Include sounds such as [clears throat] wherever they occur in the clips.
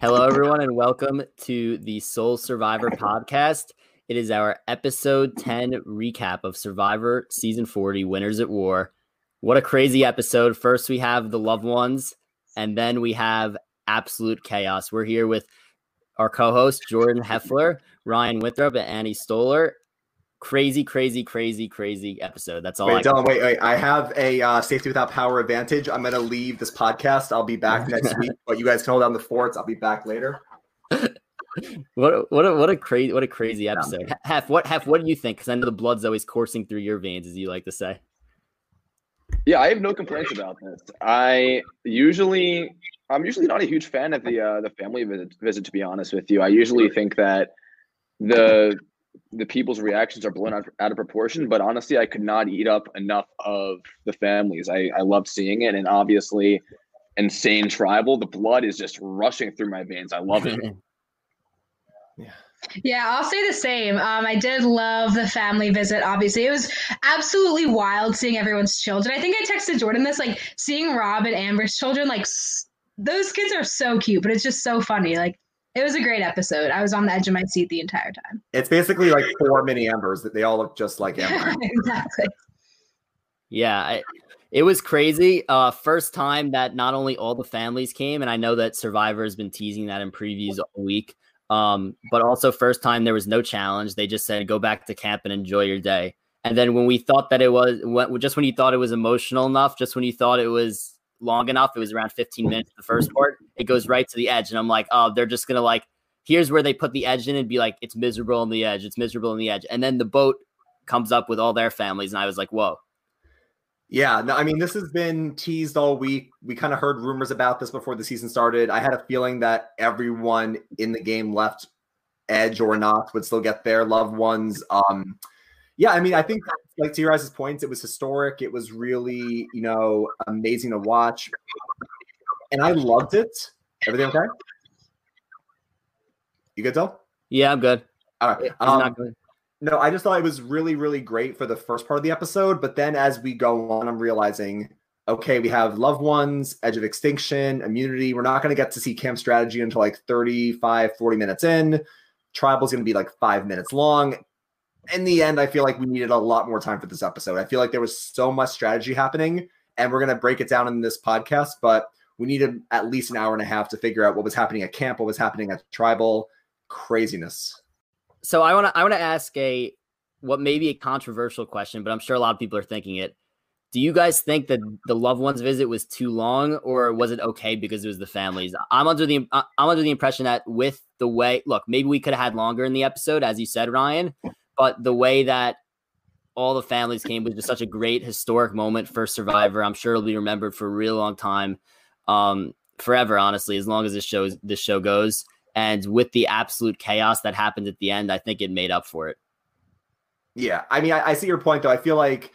Hello, everyone, and welcome to the Sole Survivor podcast. It is our episode 10 recap of Survivor Season 40 Winners at War. What a crazy episode. First, we have the loved ones, and then we have absolute chaos. We're here with our co host, Jordan Heffler, Ryan Winthrop, and Annie Stoller crazy, crazy, crazy, crazy episode. That's all. Wait, I Dylan, wait, wait. I have a uh, safety without power advantage. I'm gonna leave this podcast. I'll be back [laughs] next week, but you guys can hold down the forts. I'll be back later. [laughs] what what a, what a crazy what a crazy episode. Hef what Hef what do you think? Because I know the blood's always coursing through your veins, as you like to say. Yeah, I have no complaints about this. I usually I'm usually not a huge fan of the uh, the family visit, visit. To be honest with you, I usually think that the the people's reactions are blown out, out of proportion. But honestly, I could not eat up enough of the families. I, I loved seeing it. And obviously, insane tribal, the blood is just rushing through my veins. I love it. [laughs] yeah. Yeah, I'll say the same. Um, I did love the family visit. Obviously, it was absolutely wild seeing everyone's children. I think I texted Jordan this, like seeing Rob and Amber's children. Like those kids are so cute, but it's just so funny. Like it was a great episode. I was on the edge of my seat the entire time. It's basically like four mini Ambers that they all look just like [laughs] Amber. exactly. Yeah, I, it was crazy. Uh, first time that not only all the families came, and I know that Survivor has been teasing that in previews all week. Um, but also first time there was no challenge. They just said go back to camp and enjoy your day. And then when we thought that it was just when you thought it was emotional enough, just when you thought it was long enough. It was around 15 minutes the first part. It goes right to the edge. And I'm like, oh, they're just gonna like, here's where they put the edge in and be like, it's miserable on the edge, it's miserable on the edge. And then the boat comes up with all their families, and I was like, whoa. Yeah, no, I mean, this has been teased all week. We kind of heard rumors about this before the season started. I had a feeling that everyone in the game left Edge or not would still get their loved ones. Um, yeah, I mean, I think like to your guys' points, it was historic. It was really, you know, amazing to watch, and I loved it. Everything okay? You good, Del? Yeah, I'm good. All right. Um, good. No, I just thought it was really, really great for the first part of the episode, but then as we go on, I'm realizing, okay, we have loved ones, edge of extinction, immunity. We're not going to get to see camp strategy until like 35, 40 minutes in. Tribal's going to be like five minutes long in the end, I feel like we needed a lot more time for this episode. I feel like there was so much strategy happening, and we're going to break it down in this podcast, but we needed at least an hour and a half to figure out what was happening at camp, what was happening at tribal craziness. So I want to I want to ask a what may be a controversial question, but I'm sure a lot of people are thinking it. Do you guys think that the loved ones visit was too long, or was it okay because it was the families? I'm under the I'm under the impression that with the way look, maybe we could have had longer in the episode, as you said, Ryan but the way that all the families came was just such a great historic moment for Survivor. I'm sure it'll be remembered for a real long time, um, forever. Honestly, as long as this show this show goes, and with the absolute chaos that happened at the end, I think it made up for it. Yeah, I mean, I, I see your point though. I feel like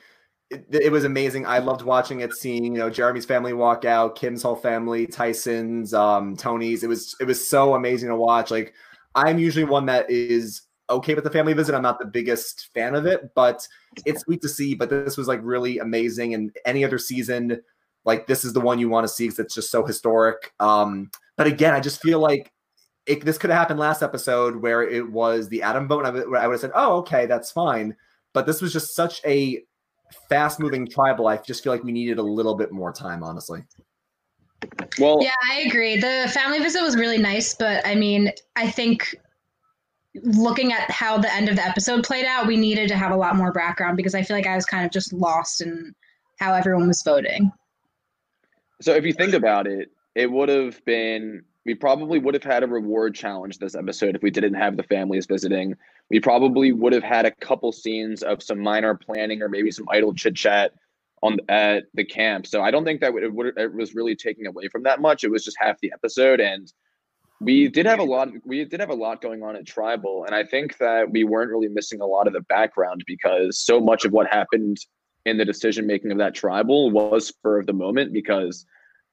it, it, was amazing. I loved watching it, seeing you know Jeremy's family walk out, Kim's whole family, Tyson's, um, Tony's. It was it was so amazing to watch. Like I'm usually one that is okay with the family visit. I'm not the biggest fan of it, but it's sweet to see. But this was like really amazing. And any other season, like this is the one you want to see because it's just so historic. Um, but again, I just feel like it, this could have happened last episode where it was the Adam boat. And I, would, I would have said, oh, okay, that's fine. But this was just such a fast moving tribal. I just feel like we needed a little bit more time, honestly. Well, yeah, I agree. The family visit was really nice, but I mean, I think looking at how the end of the episode played out, we needed to have a lot more background because I feel like I was kind of just lost in how everyone was voting. So if you think about it, it would have been we probably would have had a reward challenge this episode if we didn't have the families visiting. We probably would have had a couple scenes of some minor planning or maybe some idle chit chat on at the camp. So I don't think that it, would, it was really taking away from that much. It was just half the episode, and we did have a lot we did have a lot going on at tribal and i think that we weren't really missing a lot of the background because so much of what happened in the decision making of that tribal was spur of the moment because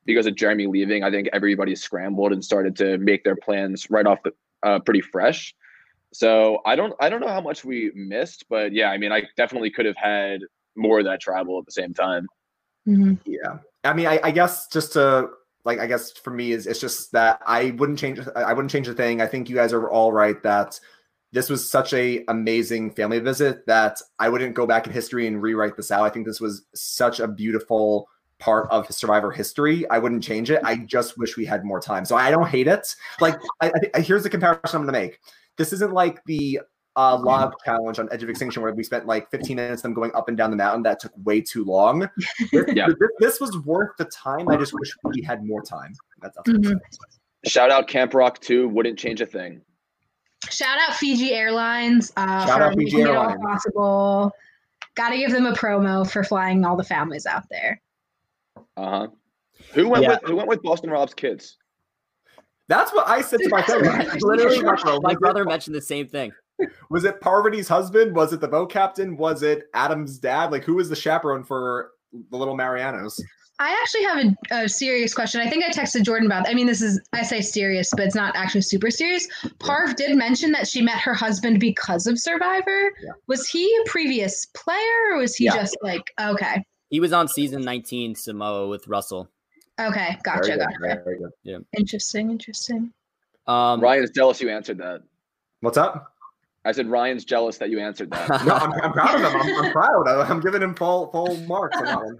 because of jeremy leaving i think everybody scrambled and started to make their plans right off the uh, pretty fresh. So i don't i don't know how much we missed but yeah i mean i definitely could have had more of that tribal at the same time. Mm-hmm. yeah. I mean I, I guess just to like I guess for me is it's just that I wouldn't change I wouldn't change a thing. I think you guys are all right that this was such a amazing family visit that I wouldn't go back in history and rewrite this out. I think this was such a beautiful part of Survivor history. I wouldn't change it. I just wish we had more time. So I don't hate it. Like I, I, here's the comparison I'm to make. This isn't like the uh, log challenge on Edge of Extinction where we spent like 15 minutes of them going up and down the mountain. That took way too long. [laughs] yeah. this, this, was worth the time. I just wish we had more time. That's, that's mm-hmm. Shout out Camp Rock 2. Wouldn't change a thing. Shout out Fiji Airlines. Uh, Shout out Fiji Airlines. All possible. Got to give them a promo for flying all the families out there. Uh huh. Who went yeah. with Who went with Boston Rob's kids? That's what I said to my family. [laughs] Literally, [laughs] my brother mentioned the same thing. Was it Parvati's husband? Was it the boat captain? Was it Adam's dad? Like, who was the chaperone for the little Marianos? I actually have a, a, serious question. I think I texted Jordan about. I mean, this is I say serious, but it's not actually super serious. Parv did mention that she met her husband because of Survivor. Yeah. Was he a previous player, or was he yeah. just like okay? He was on season 19 Samoa with Russell. Okay, gotcha, gotcha. Very good. Yeah. Interesting, interesting. Um, Ryan is jealous you answered that. What's up? I said Ryan's jealous that you answered that. [laughs] no, I'm, I'm, proud of him. I'm, I'm proud. I'm giving him full full marks on that one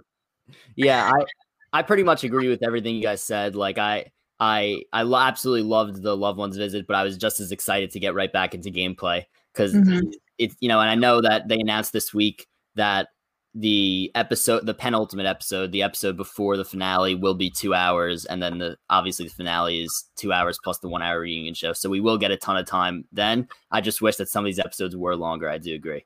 yeah, I I pretty much agree with everything you guys said. Like I I I absolutely loved the loved ones visit, but I was just as excited to get right back into gameplay because mm-hmm. it's you know, and I know that they announced this week that the episode, the penultimate episode, the episode before the finale will be two hours, and then the obviously the finale is two hours plus the one hour reunion show. So we will get a ton of time then. I just wish that some of these episodes were longer. I do agree.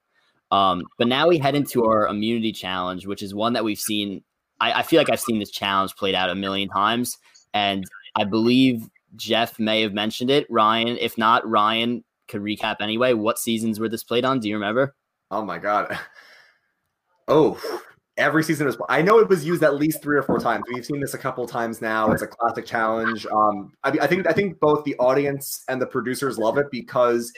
Um, but now we head into our immunity challenge, which is one that we've seen. I, I feel like I've seen this challenge played out a million times, and I believe Jeff may have mentioned it. Ryan, if not, Ryan could recap anyway. What seasons were this played on? Do you remember? Oh my god. [laughs] Oh, every season was. I know it was used at least three or four times. We've seen this a couple times now. It's a classic challenge. Um, I, I think I think both the audience and the producers love it because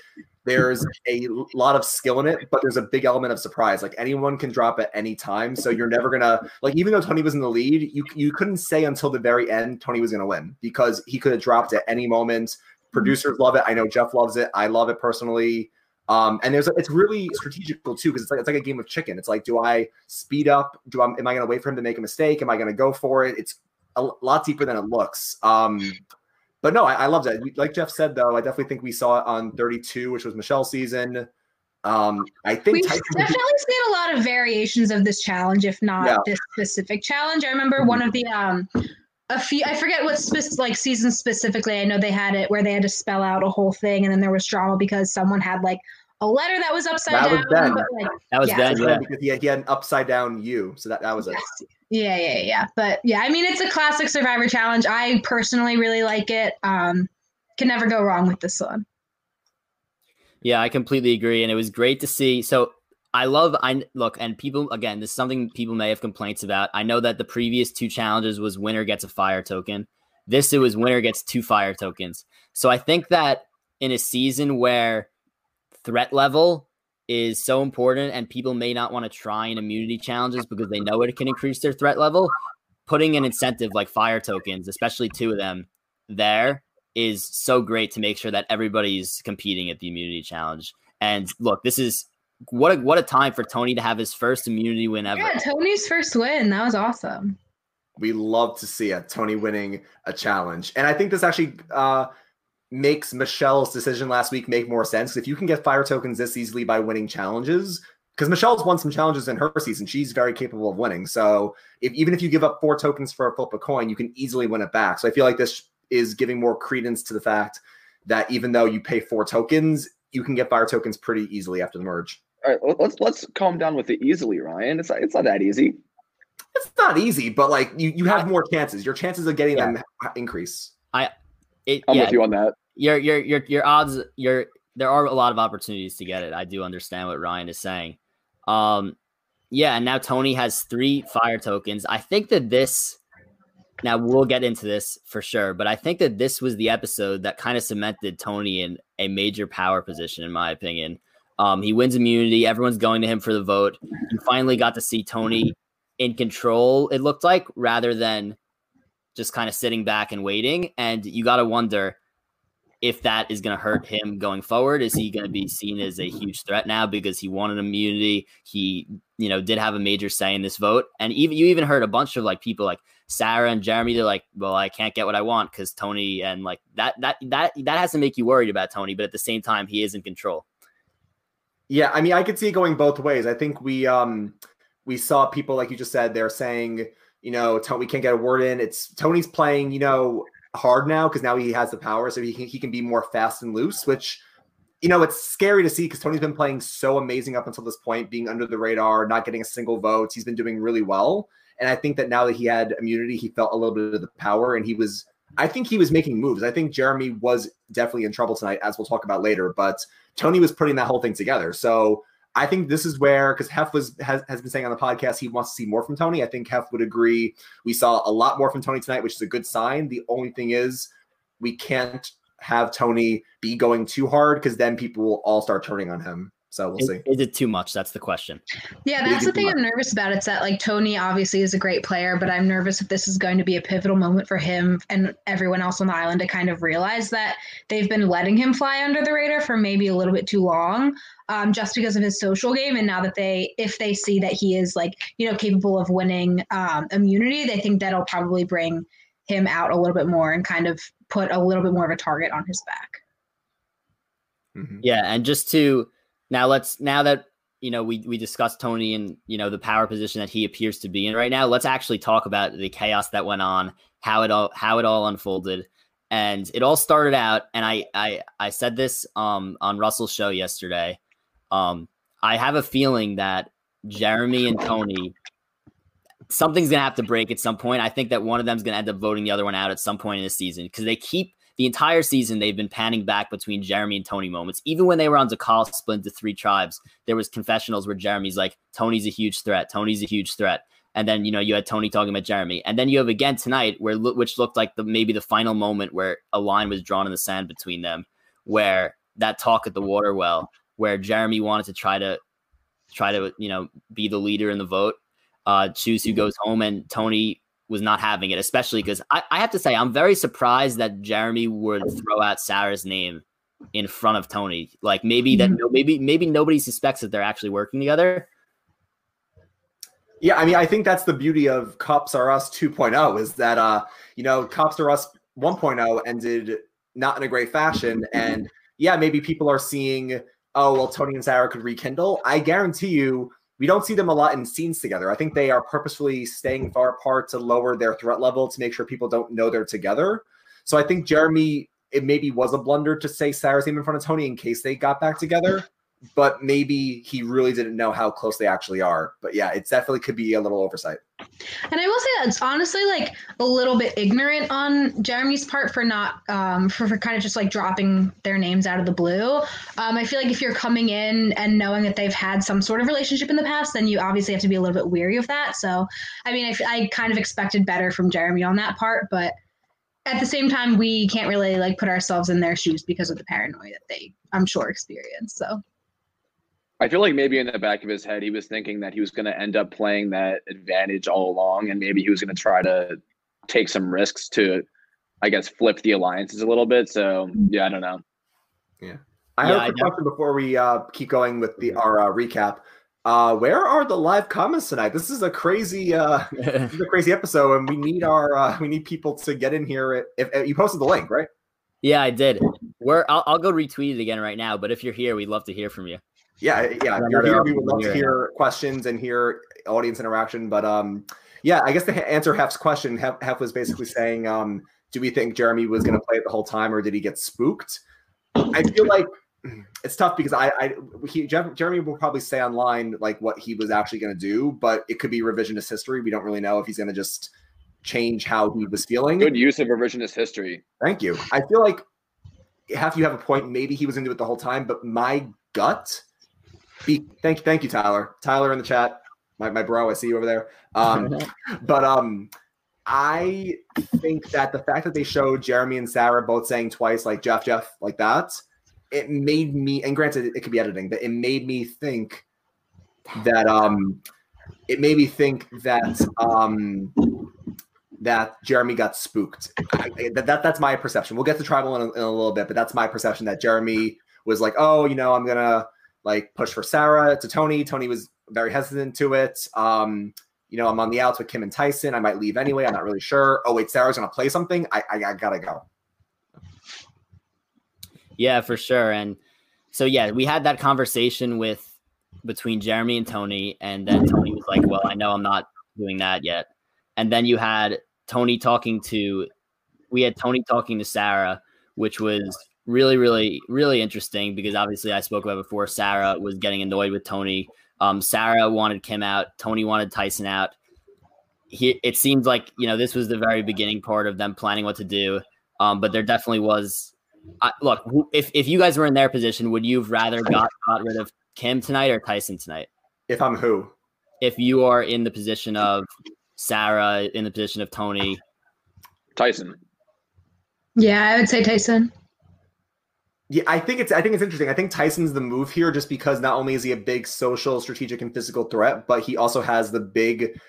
there's a lot of skill in it, but there's a big element of surprise. Like anyone can drop at any time, so you're never gonna like. Even though Tony was in the lead, you you couldn't say until the very end Tony was gonna win because he could have dropped at any moment. Producers love it. I know Jeff loves it. I love it personally. Um, and there's it's really strategical too because it's like it's like a game of chicken. It's like, do I speed up? Do I am I going to wait for him to make a mistake? Am I going to go for it? It's a lot deeper than it looks. Um, but no, I, I love that. Like Jeff said, though, I definitely think we saw it on 32, which was Michelle's season. Um, I think we've Tyson definitely seen a lot of variations of this challenge, if not yeah. this specific challenge. I remember mm-hmm. one of the um, a few. I forget what spe- like season specifically. I know they had it where they had to spell out a whole thing, and then there was drama because someone had like a letter that was upside that down. Was ben. Like, that was yeah. Ben, yeah. Because he had, he had an upside down U, so that that was it. Yeah, yeah, yeah. But yeah, I mean, it's a classic Survivor challenge. I personally really like it. Um, can never go wrong with this one. Yeah, I completely agree, and it was great to see. So I love I look and people again. This is something people may have complaints about. I know that the previous two challenges was winner gets a fire token. This it was winner gets two fire tokens. So I think that in a season where threat level is so important and people may not want to try in immunity challenges because they know it can increase their threat level putting an incentive like fire tokens especially two of them there is so great to make sure that everybody's competing at the immunity challenge and look this is what a, what a time for tony to have his first immunity win ever yeah tony's first win that was awesome we love to see it tony winning a challenge and i think this actually uh makes Michelle's decision last week make more sense. If you can get fire tokens this easily by winning challenges, because Michelle's won some challenges in her season, she's very capable of winning. So if even if you give up four tokens for a flip a coin, you can easily win it back. So I feel like this is giving more credence to the fact that even though you pay four tokens, you can get fire tokens pretty easily after the merge. All right, let's let's calm down with it easily, Ryan. It's not, it's not that easy. It's not easy, but like you you have more chances. Your chances of getting yeah. them increase. I it, I'm yeah, with you on that. Your your your your odds. Your there are a lot of opportunities to get it. I do understand what Ryan is saying. Um, yeah, and now Tony has three fire tokens. I think that this. Now we'll get into this for sure, but I think that this was the episode that kind of cemented Tony in a major power position, in my opinion. Um, he wins immunity. Everyone's going to him for the vote. You finally got to see Tony in control. It looked like rather than just kind of sitting back and waiting. And you got to wonder if that is going to hurt him going forward. Is he going to be seen as a huge threat now because he wanted immunity? He, you know, did have a major say in this vote. And even you even heard a bunch of like people like Sarah and Jeremy. They're like, well, I can't get what I want because Tony and like that that that that has to make you worried about Tony. But at the same time, he is in control. Yeah, I mean, I could see it going both ways. I think we um we saw people like you just said they're saying, you know, Tony can't get a word in. It's Tony's playing, you know, hard now because now he has the power, so he can he can be more fast and loose, which you know, it's scary to see because Tony's been playing so amazing up until this point, being under the radar, not getting a single vote. He's been doing really well. And I think that now that he had immunity, he felt a little bit of the power and he was I think he was making moves. I think Jeremy was definitely in trouble tonight, as we'll talk about later, but Tony was putting that whole thing together. So I think this is where because Hef was has, has been saying on the podcast he wants to see more from Tony. I think Hef would agree. We saw a lot more from Tony tonight, which is a good sign. The only thing is we can't have Tony be going too hard because then people will all start turning on him. So we'll is, see. Is it too much? That's the question. Yeah, that's the thing I'm nervous about. It's that like Tony obviously is a great player, but I'm nervous if this is going to be a pivotal moment for him and everyone else on the island to kind of realize that they've been letting him fly under the radar for maybe a little bit too long. Um, just because of his social game, and now that they, if they see that he is like, you know, capable of winning um, immunity, they think that'll probably bring him out a little bit more and kind of put a little bit more of a target on his back. Mm-hmm. Yeah, and just to now let's now that you know we we discussed Tony and you know the power position that he appears to be in right now. Let's actually talk about the chaos that went on, how it all how it all unfolded, and it all started out. And I I I said this um on Russell's show yesterday. Um, I have a feeling that Jeremy and Tony something's gonna have to break at some point. I think that one of them's gonna end up voting the other one out at some point in the season because they keep the entire season they've been panning back between Jeremy and Tony moments. Even when they were on Dakal split into three tribes, there was confessionals where Jeremy's like, Tony's a huge threat. Tony's a huge threat. And then you know you had Tony talking about Jeremy, and then you have again tonight where which looked like the maybe the final moment where a line was drawn in the sand between them, where that talk at the water well, where Jeremy wanted to try to try to you know be the leader in the vote, uh, choose who goes home, and Tony was not having it, especially because I, I, have to say I'm very surprised that Jeremy would throw out Sarah's name in front of Tony. Like maybe that mm-hmm. maybe maybe nobody suspects that they're actually working together. Yeah, I mean, I think that's the beauty of Cops R Us 2.0 is that uh, you know, Cops R Us 1.0 ended not in a great fashion. And yeah, maybe people are seeing, oh well, Tony and Sarah could rekindle. I guarantee you we don't see them a lot in scenes together. I think they are purposefully staying far apart to lower their threat level to make sure people don't know they're together. So I think Jeremy, it maybe was a blunder to say Sarah's name in front of Tony in case they got back together but maybe he really didn't know how close they actually are. But yeah, it definitely could be a little oversight. And I will say that it's honestly like a little bit ignorant on Jeremy's part for not um for, for kind of just like dropping their names out of the blue. Um, I feel like if you're coming in and knowing that they've had some sort of relationship in the past, then you obviously have to be a little bit weary of that. So I mean, I, I kind of expected better from Jeremy on that part, but at the same time, we can't really like put ourselves in their shoes because of the paranoia that they, I'm sure, experience. So. I feel like maybe in the back of his head, he was thinking that he was going to end up playing that advantage all along, and maybe he was going to try to take some risks to, I guess, flip the alliances a little bit. So yeah, I don't know. Yeah, I yeah, have a question before we uh, keep going with the our uh, recap. Uh, where are the live comments tonight? This is a crazy, uh, this is a crazy episode, and we need our uh, we need people to get in here. If, if you posted the link, right? Yeah, I did. Where I'll, I'll go retweet it again right now. But if you're here, we'd love to hear from you yeah, yeah. If you're here, we would love to hear questions and hear audience interaction. But um, yeah, I guess to answer Hef's question, Hef, Hef was basically [laughs] saying, um, do we think Jeremy was going to play it the whole time, or did he get spooked? I feel like [clears throat] it's tough because I, I he, Jeff, Jeremy will probably say online like what he was actually going to do, but it could be revisionist history. We don't really know if he's going to just change how he was feeling. Good use of revisionist history. Thank you. I feel like Hef you have a point. Maybe he was into it the whole time, but my gut be, thank you, thank you, Tyler. Tyler in the chat, my, my bro. I see you over there. Um, [laughs] but um, I think that the fact that they showed Jeremy and Sarah both saying twice, like Jeff, Jeff, like that, it made me. And granted, it could be editing, but it made me think that um, it made me think that um, that Jeremy got spooked. I, that, that, that's my perception. We'll get to tribal in a, in a little bit, but that's my perception that Jeremy was like, oh, you know, I'm gonna like push for Sarah to Tony. Tony was very hesitant to it. Um, you know, I'm on the outs with Kim and Tyson. I might leave anyway. I'm not really sure. Oh wait, Sarah's gonna play something. I, I, I gotta go. Yeah, for sure. And so yeah, we had that conversation with between Jeremy and Tony, and then Tony was like, "Well, I know I'm not doing that yet." And then you had Tony talking to, we had Tony talking to Sarah, which was really, really, really interesting because obviously I spoke about before. Sarah was getting annoyed with Tony. Um, Sarah wanted Kim out. Tony wanted Tyson out. He, it seems like you know this was the very beginning part of them planning what to do. Um, but there definitely was. Uh, look, if if you guys were in their position, would you have rather got got rid of Kim tonight or Tyson tonight? If I'm who? If you are in the position of Sarah, in the position of Tony, Tyson. Yeah, I would say Tyson. Yeah, I think it's I think it's interesting. I think Tyson's the move here just because not only is he a big social, strategic, and physical threat, but he also has the big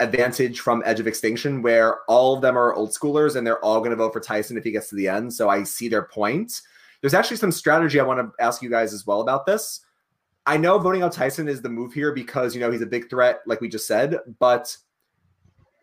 advantage from Edge of Extinction where all of them are old schoolers and they're all going to vote for Tyson if he gets to the end. So I see their point. There's actually some strategy I want to ask you guys as well about this. I know voting out Tyson is the move here because you know he's a big threat, like we just said, but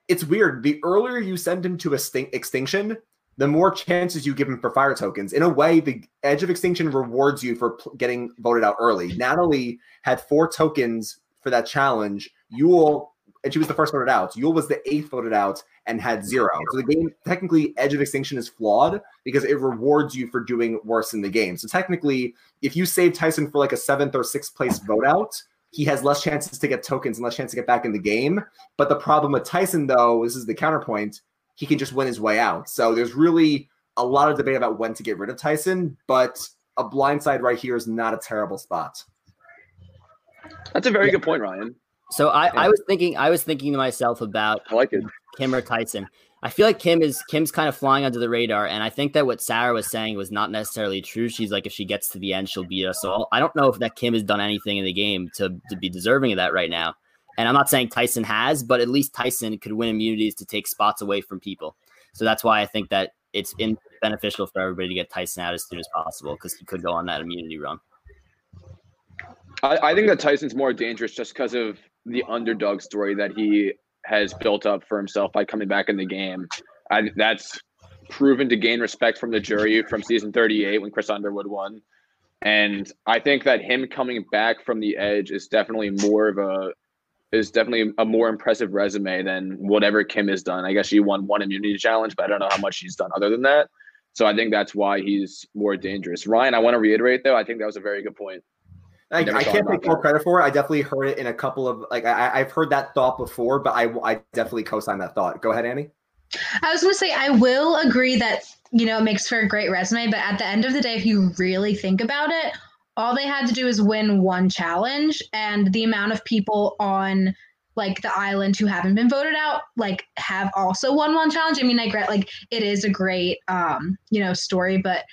it's weird. The earlier you send him to a extinction, the more chances you give him for fire tokens. In a way, the Edge of Extinction rewards you for getting voted out early. Natalie had four tokens for that challenge. Yul, and she was the first voted out. Yul was the eighth voted out and had zero. So the game, technically, Edge of Extinction is flawed because it rewards you for doing worse in the game. So technically, if you save Tyson for like a seventh or sixth place vote out, he has less chances to get tokens and less chance to get back in the game. But the problem with Tyson, though, this is the counterpoint, he can just win his way out. So there's really a lot of debate about when to get rid of Tyson, but a blindside right here is not a terrible spot. That's a very yeah. good point, Ryan. So I, yeah. I was thinking I was thinking to myself about I like it. Kim or Tyson. I feel like Kim is Kim's kind of flying under the radar, and I think that what Sarah was saying was not necessarily true. She's like, if she gets to the end, she'll beat us. all. I don't know if that Kim has done anything in the game to to be deserving of that right now. And I'm not saying Tyson has, but at least Tyson could win immunities to take spots away from people. So that's why I think that it's in beneficial for everybody to get Tyson out as soon as possible because he could go on that immunity run. I, I think that Tyson's more dangerous just because of the underdog story that he has built up for himself by coming back in the game. I, that's proven to gain respect from the jury from season 38 when Chris Underwood won. And I think that him coming back from the edge is definitely more of a is definitely a more impressive resume than whatever Kim has done. I guess she won one immunity challenge, but I don't know how much she's done other than that. So I think that's why he's more dangerous. Ryan, I want to reiterate though, I think that was a very good point. I, I can't take full credit for it. I definitely heard it in a couple of like I, have heard that thought before, but I I definitely co-sign that thought. Go ahead, Annie. I was going to say I will agree that you know it makes for a great resume, but at the end of the day, if you really think about it, all they had to do is win one challenge, and the amount of people on like the island who haven't been voted out like have also won one challenge. I mean, I get like it is a great um you know story, but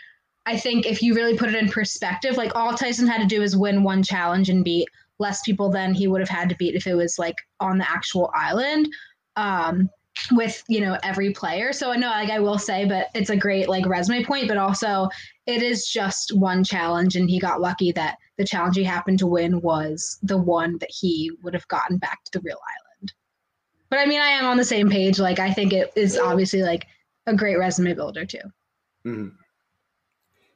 I think if you really put it in perspective, like all Tyson had to do is win one challenge and beat less people than he would have had to beat if it was like on the actual island. Um, with you know every player so i know like i will say but it's a great like resume point but also it is just one challenge and he got lucky that the challenge he happened to win was the one that he would have gotten back to the real island but i mean i am on the same page like i think it is obviously like a great resume builder too mm-hmm.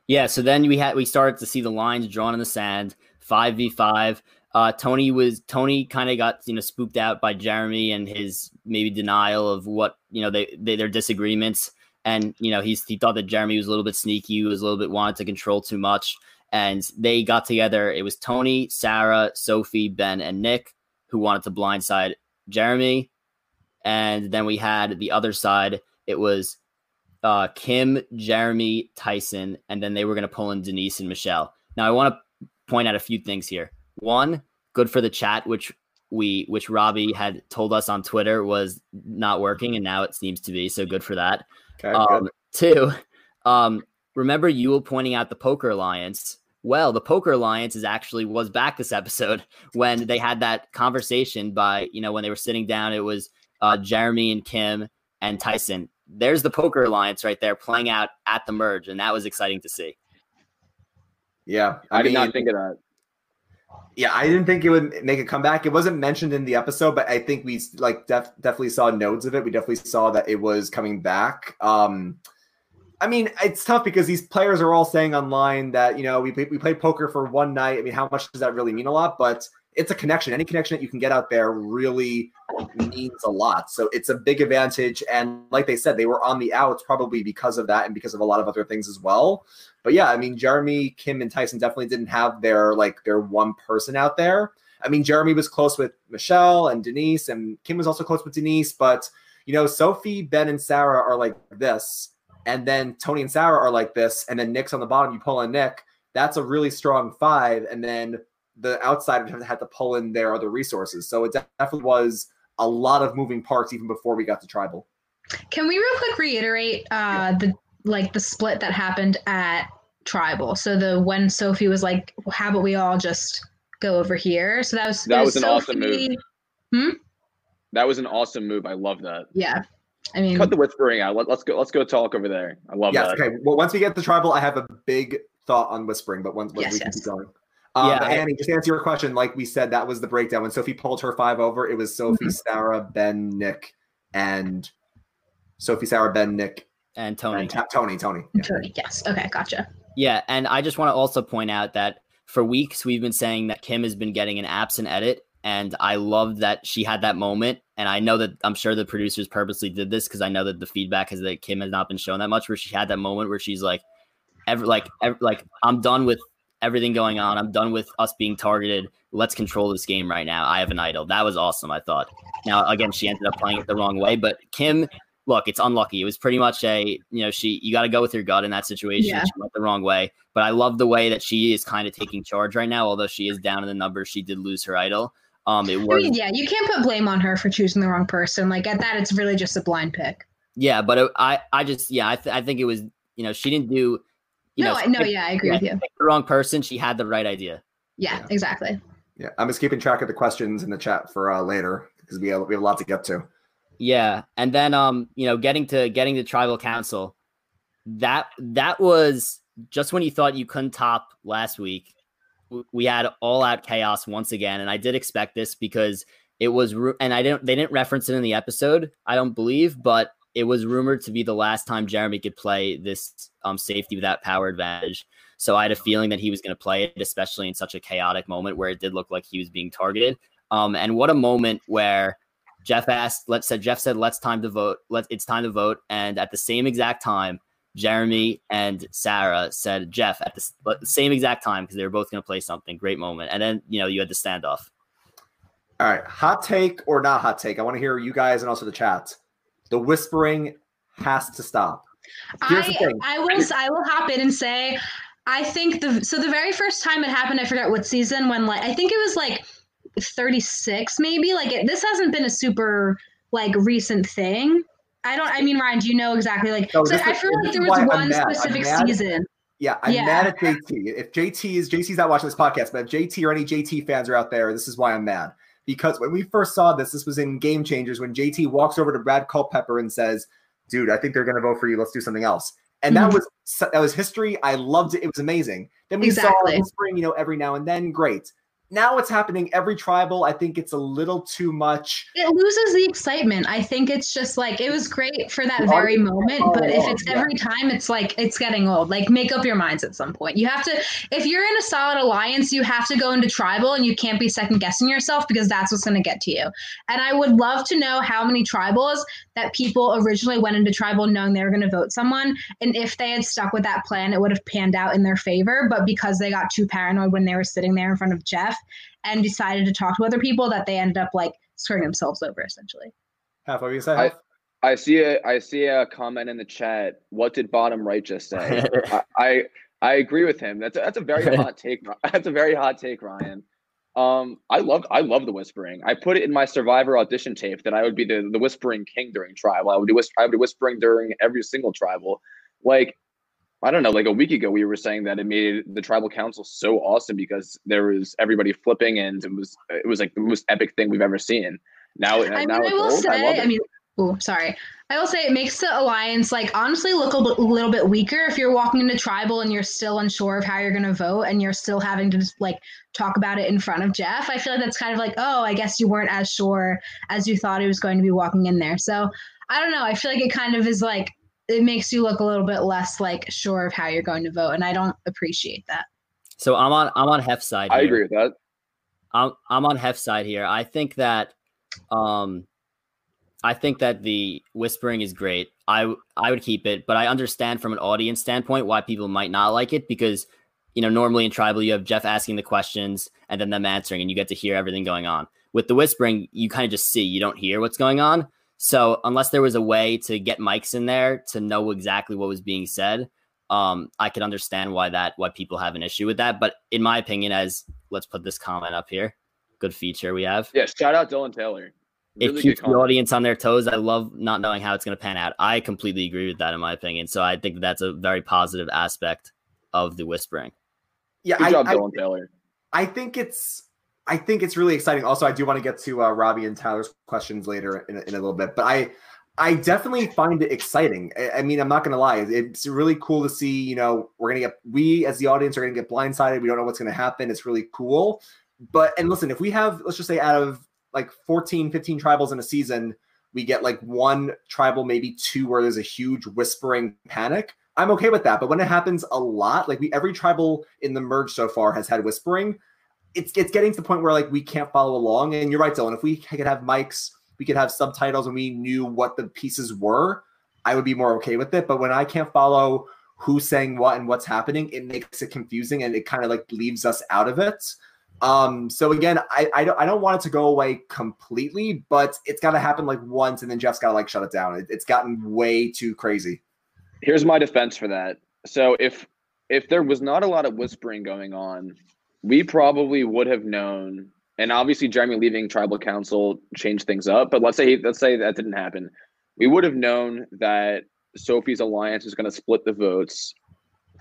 Yeah, so then we had we started to see the lines drawn in the sand, five v five. Uh, Tony was Tony kind of got you know spooked out by Jeremy and his maybe denial of what you know they, they their disagreements, and you know he's he thought that Jeremy was a little bit sneaky, was a little bit wanted to control too much, and they got together. It was Tony, Sarah, Sophie, Ben, and Nick who wanted to blindside Jeremy, and then we had the other side. It was uh, Kim, Jeremy, Tyson, and then they were going to pull in Denise and Michelle. Now, I want to point out a few things here. One, good for the chat, which we which Robbie had told us on Twitter was not working, and now it seems to be. So good for that. Okay, um, two, um, remember Yul pointing out the Poker Alliance. Well, the Poker Alliance is actually was back this episode [laughs] when they had that conversation by you know when they were sitting down. It was uh, Jeremy and Kim and Tyson. There's the poker alliance right there playing out at the merge, and that was exciting to see. Yeah, I, I mean, did not think of that. Yeah, I didn't think it would make a comeback. It wasn't mentioned in the episode, but I think we like def- definitely saw nodes of it. We definitely saw that it was coming back. Um, I mean, it's tough because these players are all saying online that you know we we played poker for one night. I mean, how much does that really mean? A lot, but it's a connection. Any connection that you can get out there really means a lot. So it's a big advantage. And like they said, they were on the outs probably because of that and because of a lot of other things as well. But yeah, I mean, Jeremy, Kim, and Tyson definitely didn't have their like their one person out there. I mean, Jeremy was close with Michelle and Denise, and Kim was also close with Denise. But you know, Sophie, Ben, and Sarah are like this, and then Tony and Sarah are like this, and then Nick's on the bottom. You pull in Nick. That's a really strong five, and then the outsiders had to pull in their other resources. So it definitely was a lot of moving parts even before we got to tribal. Can we real quick reiterate uh, yeah. the like the split that happened at tribal? So the when Sophie was like, "How about we all just go over here?" So that was that was, was an Sophie, awesome move. Hmm. That was an awesome move. I love that. Yeah. I mean, cut the whispering out. Let, us go. Let's go talk over there. I love yes, that. Okay. Well, once we get to tribal, I have a big thought on whispering, but once, once yes, we yes. keep going. Um, yeah, Annie, just to answer your question, like we said, that was the breakdown. When Sophie pulled her five over, it was Sophie, mm-hmm. Sarah, Ben, Nick, and Sophie, Sarah, Ben, Nick, and Tony. And ta- Tony, Tony. Yeah. Tony, yes. Okay, gotcha. Yeah, and I just want to also point out that for weeks we've been saying that Kim has been getting an absent edit, and I love that she had that moment. And I know that I'm sure the producers purposely did this because I know that the feedback is that Kim has not been shown that much, where she had that moment where she's like, "Ever like, ever, like I'm done with everything going on. I'm done with us being targeted. Let's control this game right now. I have an idol. That was awesome, I thought. Now, again, she ended up playing it the wrong way, but Kim, look, it's unlucky. It was pretty much a, you know, she, you got to go with your gut in that situation. Yeah. She went the wrong way, but I love the way that she is kind of taking charge right now. Although she is down in the numbers, she did lose her idol. Um, it was, I mean, yeah, you can't put blame on her for choosing the wrong person. Like at that, it's really just a blind pick. Yeah, but it, I, I just, yeah, I, th- I think it was, you know, she didn't do you no, know, no, yeah, I agree with you. The wrong person. She had the right idea. Yeah, yeah, exactly. Yeah, I'm just keeping track of the questions in the chat for uh, later because we have, we have a lot to get to. Yeah, and then um, you know, getting to getting to tribal council, that that was just when you thought you couldn't top last week. We had all out chaos once again, and I did expect this because it was, and I didn't. They didn't reference it in the episode, I don't believe, but it was rumored to be the last time Jeremy could play this um, safety without power advantage. So I had a feeling that he was going to play it, especially in such a chaotic moment where it did look like he was being targeted. Um, and what a moment where Jeff asked, let's said Jeff said, let's time to vote. Let it's time to vote. And at the same exact time, Jeremy and Sarah said, Jeff, at the, the same exact time, because they were both going to play something. Great moment. And then, you know, you had the standoff. All right. Hot take or not hot take? I want to hear you guys and also the chat. The whispering has to stop. Here's I, I will I will hop in and say I think the so the very first time it happened, I forgot what season when like I think it was like 36 maybe. Like it, this hasn't been a super like recent thing. I don't I mean Ryan, do you know exactly like no, so I feel like there was one specific season. Yeah, I'm yeah. mad at JT. If JT is JT's not watching this podcast, but if JT or any JT fans are out there, this is why I'm mad because when we first saw this, this was in Game Changers when JT walks over to Brad Culpepper and says, "Dude, I think they're going to vote for you. Let's do something else." And mm-hmm. that was that was history. I loved it. It was amazing. Then we exactly. saw spring, you know, every now and then. Great now it's happening every tribal. I think it's a little too much. It loses the excitement. I think it's just like it was great for that very moment, but if it's every time, it's like it's getting old. Like make up your minds at some point. You have to if you're in a solid alliance, you have to go into tribal and you can't be second guessing yourself because that's what's going to get to you. And I would love to know how many tribals that people originally went into tribal knowing they were going to vote someone and if they had stuck with that plan, it would have panned out in their favor, but because they got too paranoid when they were sitting there in front of Jeff, and decided to talk to other people that they ended up like screwing themselves over essentially. Half of you say. I, I see a I see a comment in the chat. What did bottom right just say? [laughs] I, I, I agree with him. That's a, that's a very [laughs] hot take. That's a very hot take, Ryan. Um, I love I love the whispering. I put it in my Survivor audition tape that I would be the, the whispering king during tribal. I would do I would be whispering during every single tribal. Like I don't know, like a week ago, we were saying that it made the tribal council so awesome because there was everybody flipping and it was it was like the most epic thing we've ever seen. Now, I mean, I will old. say, I, I mean, oh, sorry. I will say it makes the alliance like honestly look a little bit weaker if you're walking into tribal and you're still unsure of how you're going to vote and you're still having to just like talk about it in front of Jeff. I feel like that's kind of like, oh, I guess you weren't as sure as you thought it was going to be walking in there. So I don't know. I feel like it kind of is like it makes you look a little bit less like sure of how you're going to vote, and I don't appreciate that. So I'm on I'm on Hef side. Here. I agree with that. I'm I'm on Hef side here. I think that um I think that the whispering is great. I I would keep it, but I understand from an audience standpoint why people might not like it because you know normally in tribal you have Jeff asking the questions and then them answering, and you get to hear everything going on. With the whispering, you kind of just see, you don't hear what's going on. So unless there was a way to get mics in there to know exactly what was being said, um, I can understand why that why people have an issue with that. But in my opinion, as let's put this comment up here, good feature we have. Yeah, shout out Dylan Taylor. Really it keeps the audience on their toes. I love not knowing how it's going to pan out. I completely agree with that, in my opinion. So I think that's a very positive aspect of the whispering. Yeah, good I, job, I, Dylan Taylor. I think it's I think it's really exciting. Also, I do want to get to uh, Robbie and Tyler's questions later in, in a little bit, but I I definitely find it exciting. I, I mean, I'm not going to lie; it's really cool to see. You know, we're going to get we as the audience are going to get blindsided. We don't know what's going to happen. It's really cool. But and listen, if we have let's just say out of like 14, 15 tribals in a season, we get like one tribal, maybe two, where there's a huge whispering panic. I'm okay with that. But when it happens a lot, like we every tribal in the merge so far has had whispering it's it's getting to the point where like we can't follow along. And you're right, Dylan. If we could have mics, we could have subtitles, and we knew what the pieces were, I would be more okay with it. But when I can't follow who's saying what and what's happening, it makes it confusing and it kind of like leaves us out of it. Um, so again, I, I don't I don't want it to go away completely, but it's got to happen like once, and then Jeff's got to like shut it down. It, it's gotten way too crazy. Here's my defense for that. So if if there was not a lot of whispering going on, we probably would have known and obviously Jeremy leaving tribal council changed things up. But let's say let's say that didn't happen. We would have known that Sophie's alliance is going to split the votes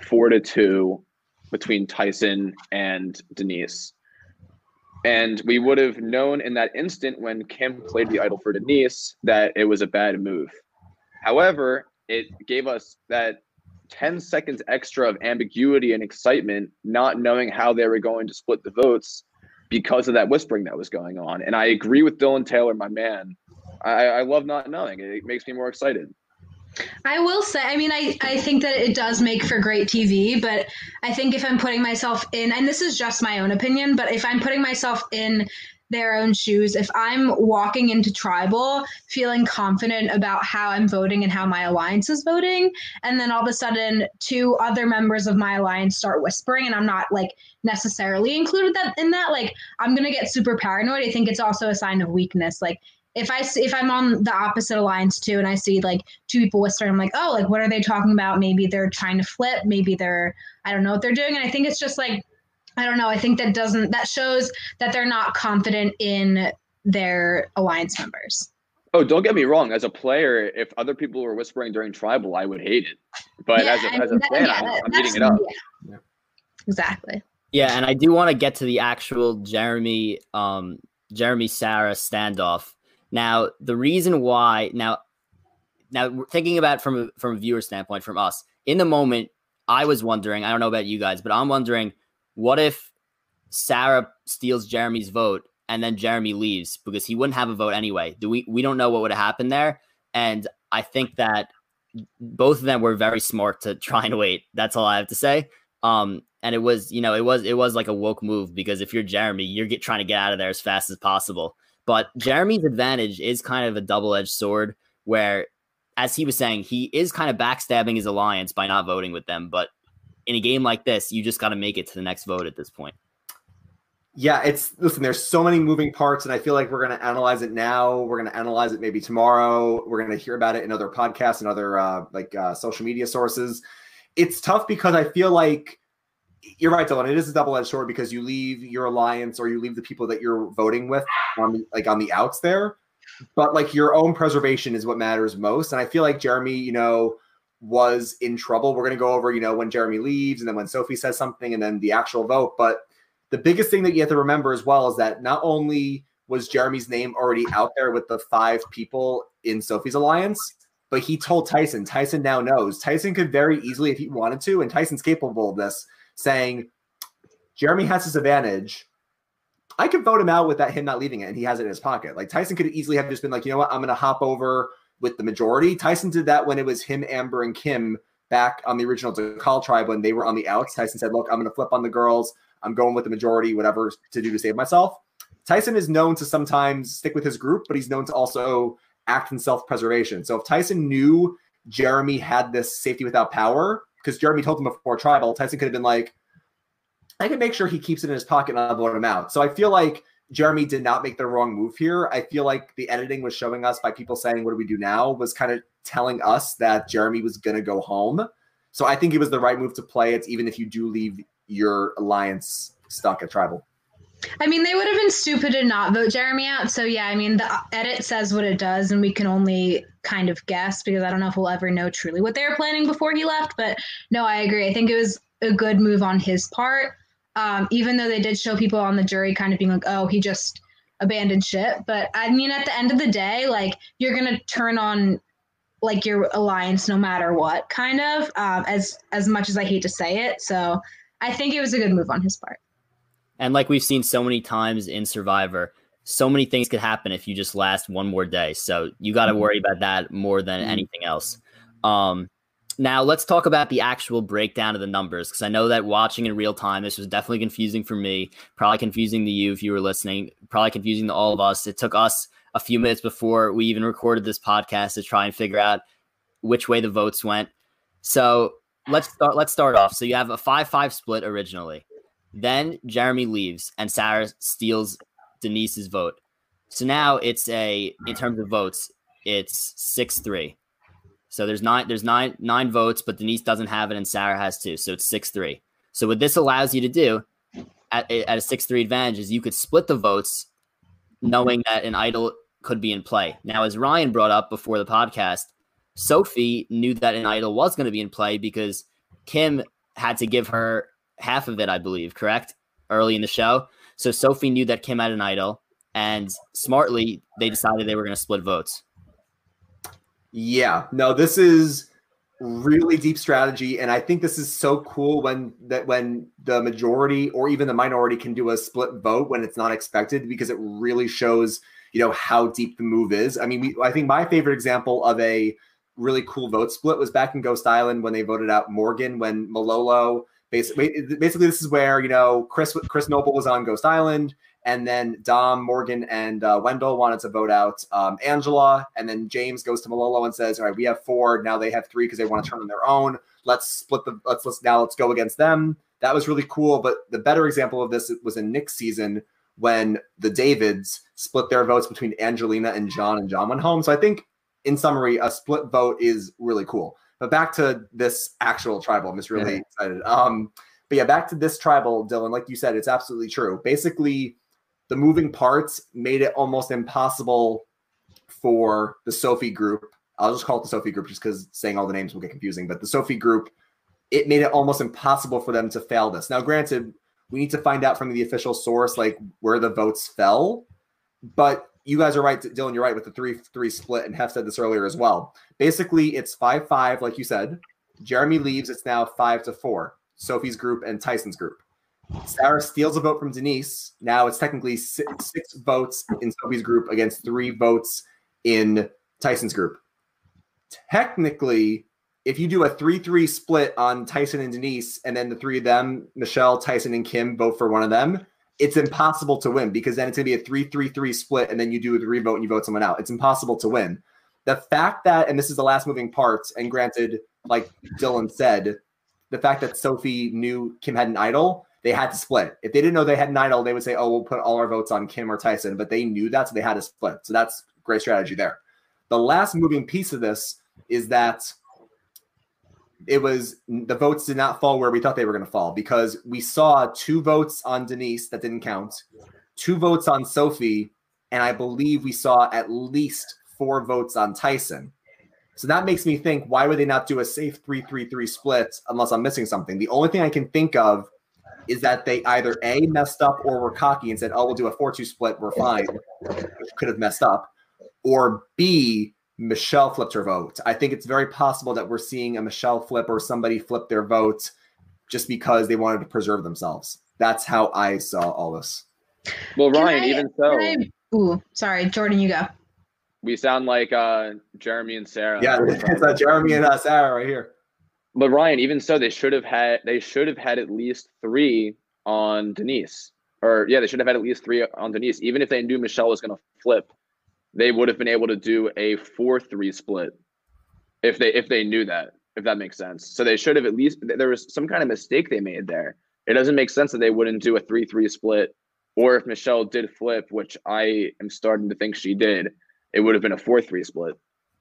four to two between Tyson and Denise. And we would have known in that instant when Kim played the idol for Denise that it was a bad move. However, it gave us that 10 seconds extra of ambiguity and excitement, not knowing how they were going to split the votes because of that whispering that was going on. And I agree with Dylan Taylor, my man. I, I love not knowing. It makes me more excited. I will say, I mean, I, I think that it does make for great TV, but I think if I'm putting myself in, and this is just my own opinion, but if I'm putting myself in their own shoes. If I'm walking into tribal feeling confident about how I'm voting and how my alliance is voting, and then all of a sudden two other members of my alliance start whispering and I'm not like necessarily included that in that, like I'm gonna get super paranoid. I think it's also a sign of weakness. Like if I see, if I'm on the opposite alliance too, and I see like two people whispering, I'm like, oh, like what are they talking about? Maybe they're trying to flip. Maybe they're I don't know what they're doing. And I think it's just like I don't know. I think that doesn't that shows that they're not confident in their alliance members. Oh, don't get me wrong. As a player, if other people were whispering during tribal, I would hate it. But yeah, as a, as a that, fan, yeah, I'm, I'm eating it up. Yeah. Exactly. Yeah, and I do want to get to the actual Jeremy, um, Jeremy Sarah standoff. Now, the reason why now, now thinking about from a, from a viewer standpoint, from us in the moment, I was wondering. I don't know about you guys, but I'm wondering what if Sarah steals Jeremy's vote and then Jeremy leaves because he wouldn't have a vote anyway? Do we we don't know what would have happened there. And I think that both of them were very smart to try and wait. That's all I have to say. Um, and it was, you know, it was it was like a woke move because if you're Jeremy, you're get, trying to get out of there as fast as possible. But Jeremy's advantage is kind of a double edged sword where, as he was saying, he is kind of backstabbing his alliance by not voting with them. But in a game like this, you just got to make it to the next vote at this point. Yeah, it's listen, there's so many moving parts, and I feel like we're going to analyze it now. We're going to analyze it maybe tomorrow. We're going to hear about it in other podcasts and other uh, like uh, social media sources. It's tough because I feel like you're right, Dylan. It is a double edged sword because you leave your alliance or you leave the people that you're voting with on the, like on the outs there. But like your own preservation is what matters most. And I feel like Jeremy, you know, was in trouble. We're going to go over, you know, when Jeremy leaves and then when Sophie says something and then the actual vote. But the biggest thing that you have to remember as well is that not only was Jeremy's name already out there with the five people in Sophie's alliance, but he told Tyson. Tyson now knows. Tyson could very easily, if he wanted to, and Tyson's capable of this, saying, Jeremy has his advantage. I could vote him out with that him not leaving it, and he has it in his pocket. Like Tyson could easily have just been like, you know what, I'm going to hop over with the majority. Tyson did that when it was him, Amber, and Kim back on the original Dakal tribe when they were on the outs. Tyson said, "Look, I'm going to flip on the girls. I'm going with the majority, whatever to do to save myself." Tyson is known to sometimes stick with his group, but he's known to also act in self-preservation. So if Tyson knew Jeremy had this safety without power, because Jeremy told him before tribal, Tyson could have been like, I can make sure he keeps it in his pocket and I'll vote him out. So I feel like Jeremy did not make the wrong move here. I feel like the editing was showing us by people saying, What do we do now? was kind of telling us that Jeremy was going to go home. So I think it was the right move to play it, even if you do leave your alliance stuck at tribal. I mean, they would have been stupid to not vote Jeremy out. So yeah, I mean, the uh, edit says what it does, and we can only kind of guess because I don't know if we'll ever know truly what they were planning before he left. But no, I agree. I think it was a good move on his part. Um, even though they did show people on the jury kind of being like, "Oh, he just abandoned ship." But I mean, at the end of the day, like you're gonna turn on like your alliance no matter what, kind of. Um, as as much as I hate to say it, so I think it was a good move on his part. And like we've seen so many times in Survivor, so many things could happen if you just last one more day. So you got to mm-hmm. worry about that more than mm-hmm. anything else. Um, now let's talk about the actual breakdown of the numbers because I know that watching in real time, this was definitely confusing for me. Probably confusing to you if you were listening. Probably confusing to all of us. It took us a few minutes before we even recorded this podcast to try and figure out which way the votes went. So let's start. Let's start off. So you have a five-five split originally. Then Jeremy leaves and Sarah steals Denise's vote. So now it's a in terms of votes, it's six three. So there's nine there's nine nine votes, but Denise doesn't have it and Sarah has two. So it's six three. So what this allows you to do at, at a six three advantage is you could split the votes, knowing that an idol could be in play. Now, as Ryan brought up before the podcast, Sophie knew that an idol was going to be in play because Kim had to give her half of it, I believe, correct? Early in the show. So Sophie knew that Kim had an idol, and smartly, they decided they were going to split votes. Yeah, no, this is really deep strategy, and I think this is so cool when that when the majority or even the minority can do a split vote when it's not expected because it really shows you know how deep the move is. I mean, we, I think my favorite example of a really cool vote split was back in Ghost Island when they voted out Morgan when Malolo basically basically this is where you know Chris Chris Noble was on Ghost Island, and then Dom Morgan and uh, Wendell wanted to vote out um, Angela, and then James goes to Malolo and says, "All right, we have four now. They have three because they want to turn on their own. Let's split the let's let's now let's go against them." That was really cool. But the better example of this was in Nick's season when the Davids split their votes between Angelina and John, and John went home. So I think, in summary, a split vote is really cool. But back to this actual tribal, I'm just really yeah. excited. Um, but yeah, back to this tribal, Dylan. Like you said, it's absolutely true. Basically, the moving parts made it almost impossible for the Sophie group. I'll just call it the Sophie group just because saying all the names will get confusing. But the Sophie group, it made it almost impossible for them to fail this. Now, granted, we need to find out from the official source like where the votes fell. But you guys are right, Dylan. You're right with the three three split, and Hef said this earlier as well. Basically, it's five five, like you said. Jeremy leaves. It's now five to four. Sophie's group and Tyson's group. Sarah steals a vote from Denise. Now it's technically six, six votes in Sophie's group against three votes in Tyson's group. Technically, if you do a 3 3 split on Tyson and Denise, and then the three of them, Michelle, Tyson, and Kim, vote for one of them, it's impossible to win because then it's going to be a 3 3 3 split, and then you do the revote and you vote someone out. It's impossible to win. The fact that, and this is the last moving part, and granted, like Dylan said, the fact that Sophie knew Kim had an idol, they had to split. If they didn't know they had an idol, they would say, oh, we'll put all our votes on Kim or Tyson, but they knew that, so they had to split. So that's great strategy there. The last moving piece of this is that it was the votes did not fall where we thought they were going to fall because we saw two votes on Denise that didn't count, two votes on Sophie, and I believe we saw at least four votes on Tyson. So that makes me think why would they not do a safe 3 3 3 split unless I'm missing something? The only thing I can think of is that they either A, messed up or were cocky and said, oh, we'll do a 4 2 split, we're fine, which could have messed up, or B, Michelle flipped her vote. I think it's very possible that we're seeing a Michelle flip or somebody flip their vote just because they wanted to preserve themselves. That's how I saw all this. Well, Ryan, I, even so. I, ooh, sorry, Jordan, you go. We sound like uh, Jeremy and Sarah. Yeah, [laughs] it's uh, Jeremy and uh, Sarah right here. But Ryan, even so, they should have had they should have had at least three on Denise, or yeah, they should have had at least three on Denise. Even if they knew Michelle was going to flip, they would have been able to do a four-three split if they if they knew that. If that makes sense. So they should have at least there was some kind of mistake they made there. It doesn't make sense that they wouldn't do a three-three split, or if Michelle did flip, which I am starting to think she did, it would have been a four-three split.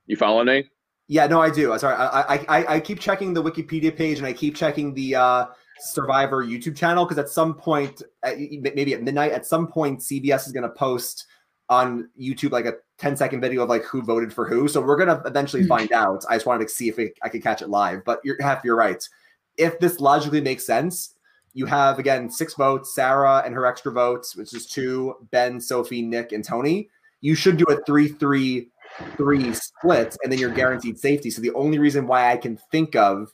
You following me? Yeah, no, I do. I'm sorry, I, I I keep checking the Wikipedia page and I keep checking the uh, Survivor YouTube channel because at some point, at, maybe at midnight, at some point, CBS is going to post on YouTube like a 10 second video of like who voted for who. So we're going to eventually mm-hmm. find out. I just wanted to see if it, I could catch it live. But you're half you're right. If this logically makes sense, you have again six votes: Sarah and her extra votes, which is two, Ben, Sophie, Nick, and Tony. You should do a three-three three splits, and then you're guaranteed safety. So the only reason why I can think of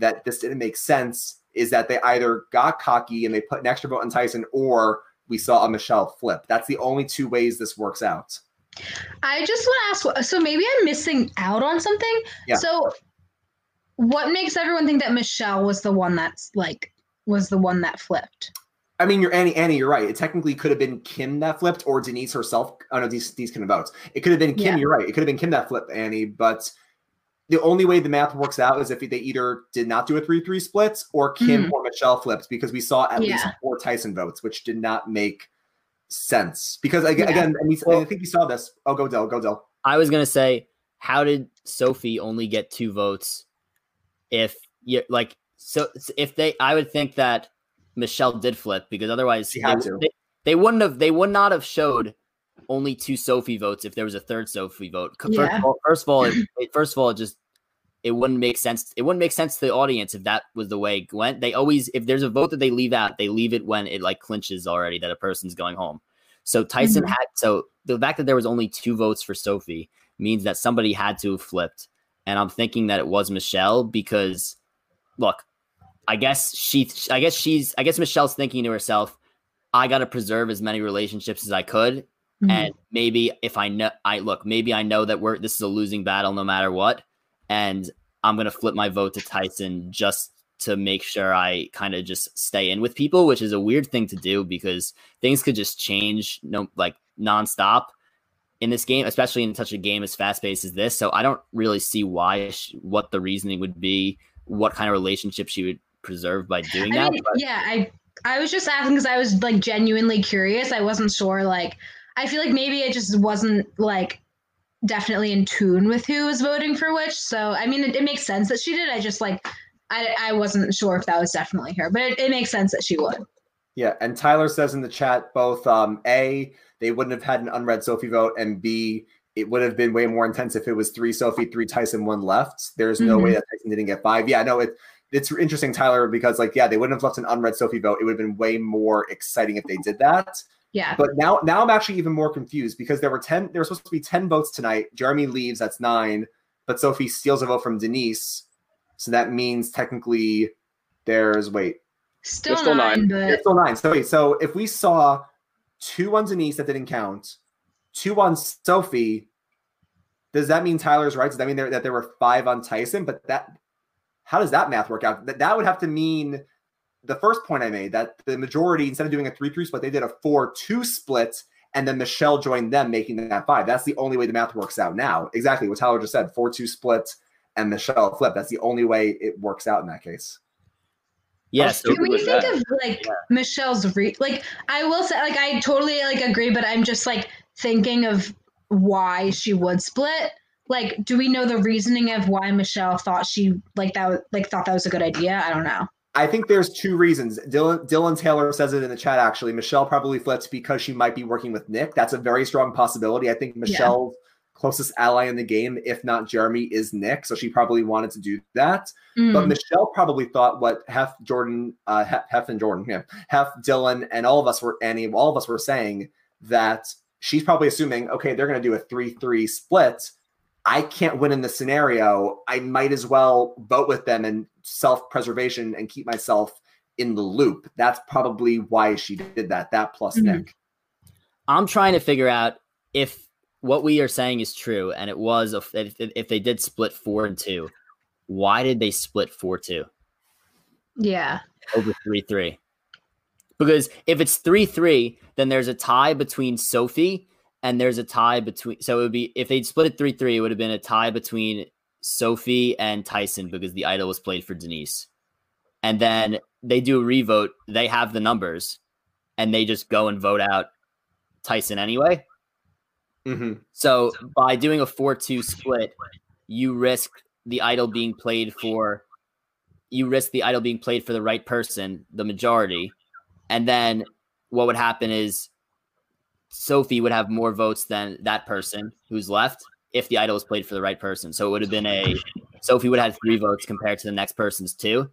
that this didn't make sense is that they either got cocky and they put an extra vote on Tyson, or we saw a Michelle flip. That's the only two ways this works out. I just want to ask so maybe I'm missing out on something. Yeah. So what makes everyone think that Michelle was the one that's like was the one that flipped? I mean, you're Annie. Annie, you're right. It technically could have been Kim that flipped, or Denise herself. Oh no, these these kind of votes. It could have been Kim. Yeah. You're right. It could have been Kim that flipped Annie. But the only way the math works out is if they either did not do a three three split, or Kim mm-hmm. or Michelle flipped, because we saw at yeah. least four Tyson votes, which did not make sense. Because again, yeah. again, and we, well, I think we saw this. Oh, go Dell, go Dell. I was gonna say, how did Sophie only get two votes? If you like, so if they, I would think that Michelle did flip because otherwise she had they, to. They, they, wouldn't have. They would not have showed only two Sophie votes if there was a third Sophie vote. First yeah. of all, first of all, it, first of all, it just it wouldn't make sense. It wouldn't make sense to the audience if that was the way it went. They always, if there's a vote that they leave out, they leave it when it like clinches already that a person's going home. So Tyson mm-hmm. had so the fact that there was only two votes for Sophie means that somebody had to have flipped. And I'm thinking that it was Michelle because look, I guess she, I guess she's, I guess Michelle's thinking to herself, I got to preserve as many relationships as I could. Mm-hmm. And maybe if I know, I look, maybe I know that we're, this is a losing battle no matter what. And I'm going to flip my vote to Tyson just to make sure I kind of just stay in with people, which is a weird thing to do because things could just change, no, like nonstop in this game, especially in such a game as fast paced as this. So I don't really see why, she, what the reasoning would be, what kind of relationship she would preserved by doing I that. Mean, but... Yeah, I I was just asking because I was like genuinely curious. I wasn't sure. Like, I feel like maybe it just wasn't like definitely in tune with who was voting for which. So I mean, it, it makes sense that she did. I just like I I wasn't sure if that was definitely her, but it, it makes sense that she would. Yeah, and Tyler says in the chat both um, a they wouldn't have had an unread Sophie vote, and b it would have been way more intense if it was three Sophie, three Tyson, one left. There's no mm-hmm. way that Tyson didn't get five. Yeah, no, it it's interesting, Tyler, because like, yeah, they wouldn't have left an unread Sophie vote. It would have been way more exciting if they did that. Yeah. But now, now I'm actually even more confused because there were ten. There were supposed to be ten votes tonight. Jeremy leaves. That's nine. But Sophie steals a vote from Denise, so that means technically there's wait. Still, still nine, nine. But... still nine. So wait. So if we saw two on Denise that didn't count, two on Sophie, does that mean Tyler's right? Does that mean there, that there were five on Tyson? But that how does that math work out? That, that would have to mean the first point I made that the majority, instead of doing a 3 3 split, they did a 4 2 split, and then Michelle joined them, making that five. That's the only way the math works out now. Exactly what Tyler just said 4 2 split and Michelle flip. That's the only way it works out in that case. Yes. Yeah, when you think that. of like yeah. Michelle's re like I will say like I totally like agree, but I'm just like thinking of why she would split like do we know the reasoning of why michelle thought she like that like thought that was a good idea i don't know I think there's two reasons. Dylan Dylan Taylor says it in the chat. Actually, Michelle probably flipped because she might be working with Nick. That's a very strong possibility. I think Michelle's yeah. closest ally in the game, if not Jeremy, is Nick. So she probably wanted to do that. Mm. But Michelle probably thought what Hef Jordan, uh, Hef, Hef and Jordan, yeah, Hef Dylan, and all of us were Annie, all of us were saying that she's probably assuming, okay, they're going to do a three three split I can't win in this scenario. I might as well vote with them and self preservation and keep myself in the loop. That's probably why she did that. That plus mm-hmm. Nick. I'm trying to figure out if what we are saying is true, and it was if, if they did split four and two, why did they split four two? Yeah, over three three. Because if it's three three, then there's a tie between Sophie and there's a tie between. So it would be if they'd split it three three, it would have been a tie between Sophie and Tyson because the idol was played for Denise. And then they do a revote. They have the numbers, and they just go and vote out Tyson anyway. Mm-hmm. So by doing a four-two split, you risk the idol being played for. You risk the idol being played for the right person, the majority, and then what would happen is Sophie would have more votes than that person who's left if the idol was played for the right person. So it would have been a Sophie would have had three votes compared to the next person's two.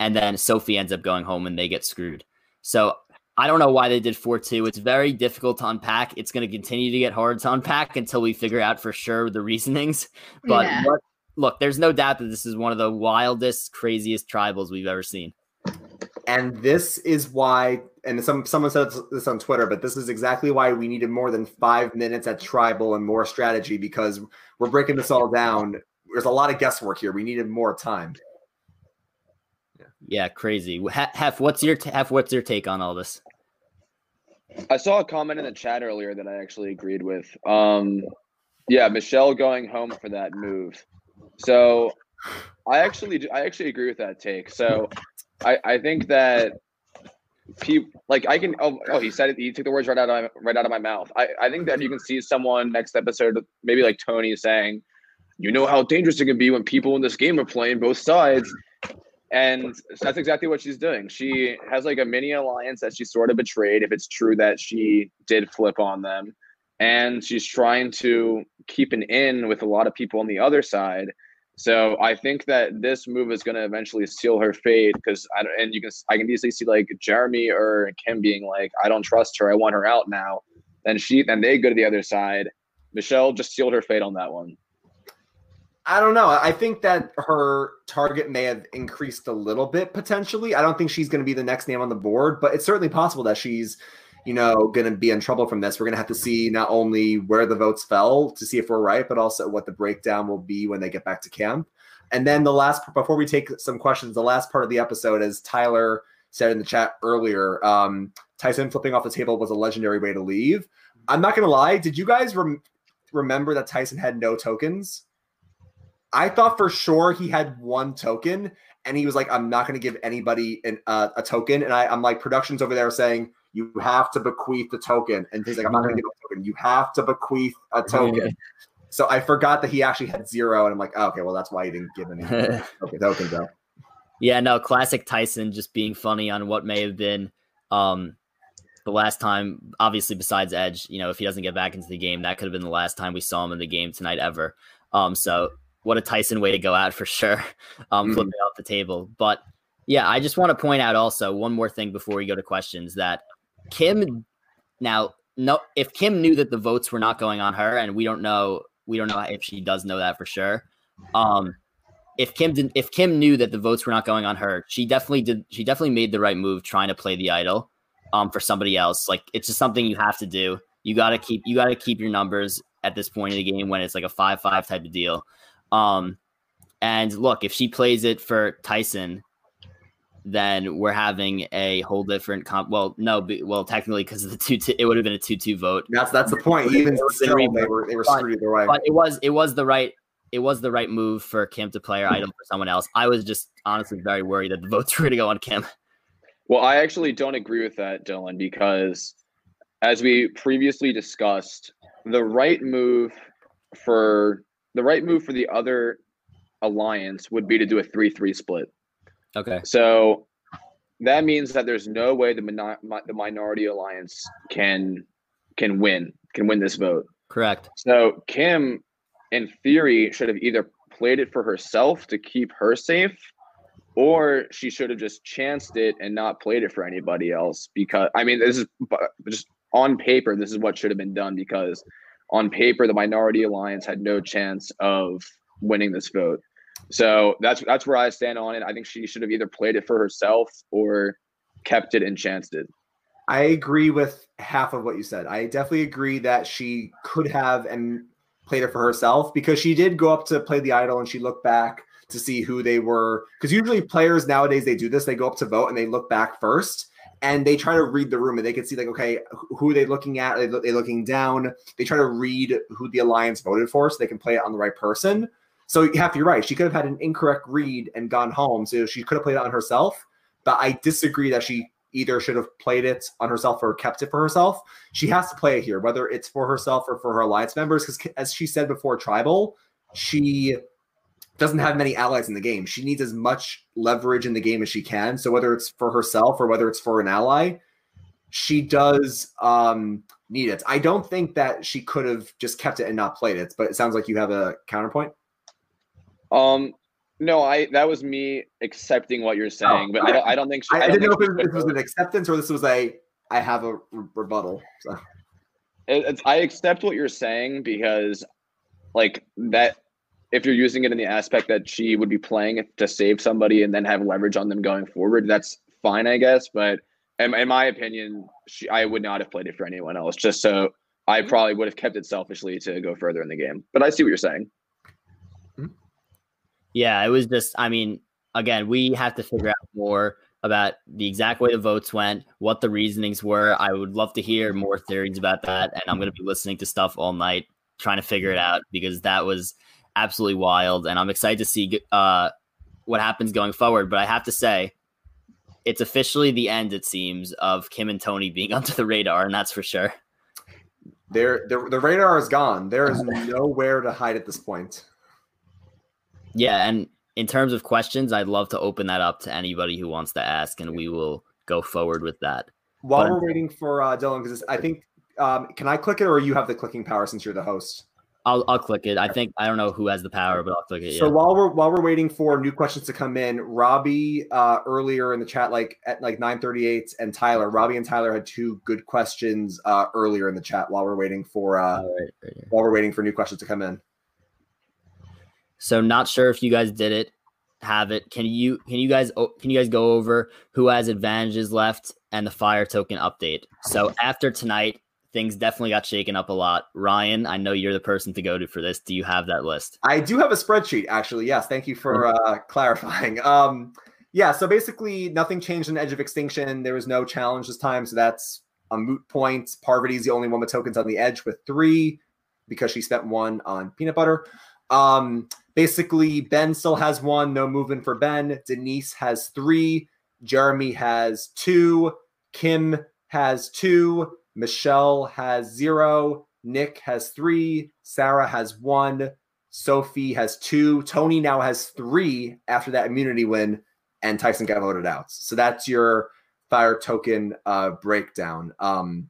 And then Sophie ends up going home and they get screwed. So I don't know why they did 4 2. It's very difficult to unpack. It's going to continue to get hard to unpack until we figure out for sure the reasonings. [laughs] But yeah. what, look, there's no doubt that this is one of the wildest, craziest tribals we've ever seen. And this is why, and some someone said this on Twitter, but this is exactly why we needed more than five minutes at tribal and more strategy because we're breaking this all down. There's a lot of guesswork here. We needed more time. Yeah, yeah crazy. Hef, what's your Hef, what's your take on all this? I saw a comment in the chat earlier that I actually agreed with. Um, yeah, Michelle going home for that move. So I actually I actually agree with that take. So I, I think that people like I can oh, oh he said it he took the words right out of my, right out of my mouth. I, I think that you can see someone next episode maybe like Tony saying, you know how dangerous it can be when people in this game are playing both sides. And that's exactly what she's doing. She has like a mini alliance that she sort of betrayed if it's true that she did flip on them. And she's trying to keep an in with a lot of people on the other side so I think that this move is going to eventually seal her fate because I and you can I can easily see like Jeremy or Kim being like I don't trust her I want her out now. Then she then they go to the other side. Michelle just sealed her fate on that one. I don't know. I think that her target may have increased a little bit potentially. I don't think she's going to be the next name on the board, but it's certainly possible that she's you know, going to be in trouble from this. We're going to have to see not only where the votes fell to see if we're right, but also what the breakdown will be when they get back to camp. And then the last, before we take some questions, the last part of the episode, as Tyler said in the chat earlier, um, Tyson flipping off the table was a legendary way to leave. I'm not going to lie. Did you guys rem- remember that Tyson had no tokens? I thought for sure he had one token, and he was like, "I'm not going to give anybody an, uh, a token." And I, I'm like, productions over there saying, you have to bequeath the token. And he's like, I'm not going to give a token. You have to bequeath a token. So I forgot that he actually had zero, and I'm like, oh, okay, well that's why he didn't give any [laughs] okay, tokens though. Yeah, no, classic Tyson just being funny on what may have been um, the last time. Obviously, besides Edge, you know, if he doesn't get back into the game, that could have been the last time we saw him in the game tonight ever. Um, so what a Tyson way to go out for [laughs] sure, um, mm-hmm. flipping off the table. But yeah, I just want to point out also one more thing before we go to questions that Kim now no if Kim knew that the votes were not going on her and we don't know we don't know if she does know that for sure. Um if Kim did if Kim knew that the votes were not going on her, she definitely did she definitely made the right move trying to play the idol um for somebody else. Like it's just something you have to do. You got to keep you got to keep your numbers at this point in the game when it's like a 5-5 type of deal. Um and look, if she plays it for Tyson, then we're having a whole different comp. Well, no, well, technically because of the two, it would have been a two-two vote. That's that's the point. Even still, they were they were screwed either way. But it was it was the right it was the right move for Kim to play her idol for someone else. I was just honestly very worried that the votes were going to go on Kim. Well, I actually don't agree with that, Dylan, because as we previously discussed, the right move for the right move for the other alliance would be to do a three-three split. Okay. So that means that there's no way the the minority alliance can can win can win this vote. Correct. So Kim, in theory, should have either played it for herself to keep her safe, or she should have just chanced it and not played it for anybody else. Because I mean, this is just on paper, this is what should have been done because on paper, the minority alliance had no chance of winning this vote. So that's that's where I stand on it. I think she should have either played it for herself or kept it and chanced it. I agree with half of what you said. I definitely agree that she could have and played it for herself because she did go up to play the idol and she looked back to see who they were. Because usually players nowadays they do this, they go up to vote and they look back first and they try to read the room and they can see like okay who are they looking at are they looking down they try to read who the alliance voted for so they can play it on the right person so you have to be right she could have had an incorrect read and gone home so she could have played it on herself but i disagree that she either should have played it on herself or kept it for herself she has to play it here whether it's for herself or for her alliance members because as she said before tribal she doesn't have many allies in the game. She needs as much leverage in the game as she can. So whether it's for herself or whether it's for an ally, she does um, need it. I don't think that she could have just kept it and not played it, but it sounds like you have a counterpoint. Um, no, I that was me accepting what you're saying, oh, but I don't. I don't think. She, I, I, didn't know if this was an acceptance or this was a I have a re- rebuttal. So. It, I accept what you're saying because, like that if you're using it in the aspect that she would be playing to save somebody and then have leverage on them going forward, that's fine, I guess. But in, in my opinion, she, I would not have played it for anyone else. Just so I mm-hmm. probably would have kept it selfishly to go further in the game. But I see what you're saying. Yeah, it was just. I mean, again, we have to figure out more about the exact way the votes went, what the reasonings were. I would love to hear more theories about that, and I'm going to be listening to stuff all night trying to figure it out because that was absolutely wild, and I'm excited to see uh, what happens going forward. But I have to say, it's officially the end, it seems, of Kim and Tony being [laughs] under the radar, and that's for sure. There, the, the radar is gone. There is [laughs] nowhere to hide at this point. Yeah, and in terms of questions, I'd love to open that up to anybody who wants to ask, and we will go forward with that. While but, we're waiting for uh, Dylan, because I think, um, can I click it, or you have the clicking power since you're the host? I'll I'll click it. I think I don't know who has the power, but I'll click it. So yeah. while we're while we're waiting for new questions to come in, Robbie uh, earlier in the chat, like at like nine thirty eight, and Tyler, Robbie and Tyler had two good questions uh, earlier in the chat while we're waiting for uh, right, right while we're waiting for new questions to come in. So not sure if you guys did it, have it. Can you can you guys can you guys go over who has advantages left and the fire token update? So after tonight, things definitely got shaken up a lot. Ryan, I know you're the person to go to for this. Do you have that list? I do have a spreadsheet, actually. Yes, thank you for uh, clarifying. Um, yeah, so basically, nothing changed in Edge of Extinction. There was no challenge this time, so that's a moot point. Parvati's the only one with tokens on the edge with three because she spent one on peanut butter. Um, basically, Ben still has one, no movement for Ben. Denise has three. Jeremy has two. Kim has two. Michelle has zero. Nick has three. Sarah has one. Sophie has two. Tony now has three after that immunity win, and Tyson got voted out. So that's your fire token uh, breakdown. Um,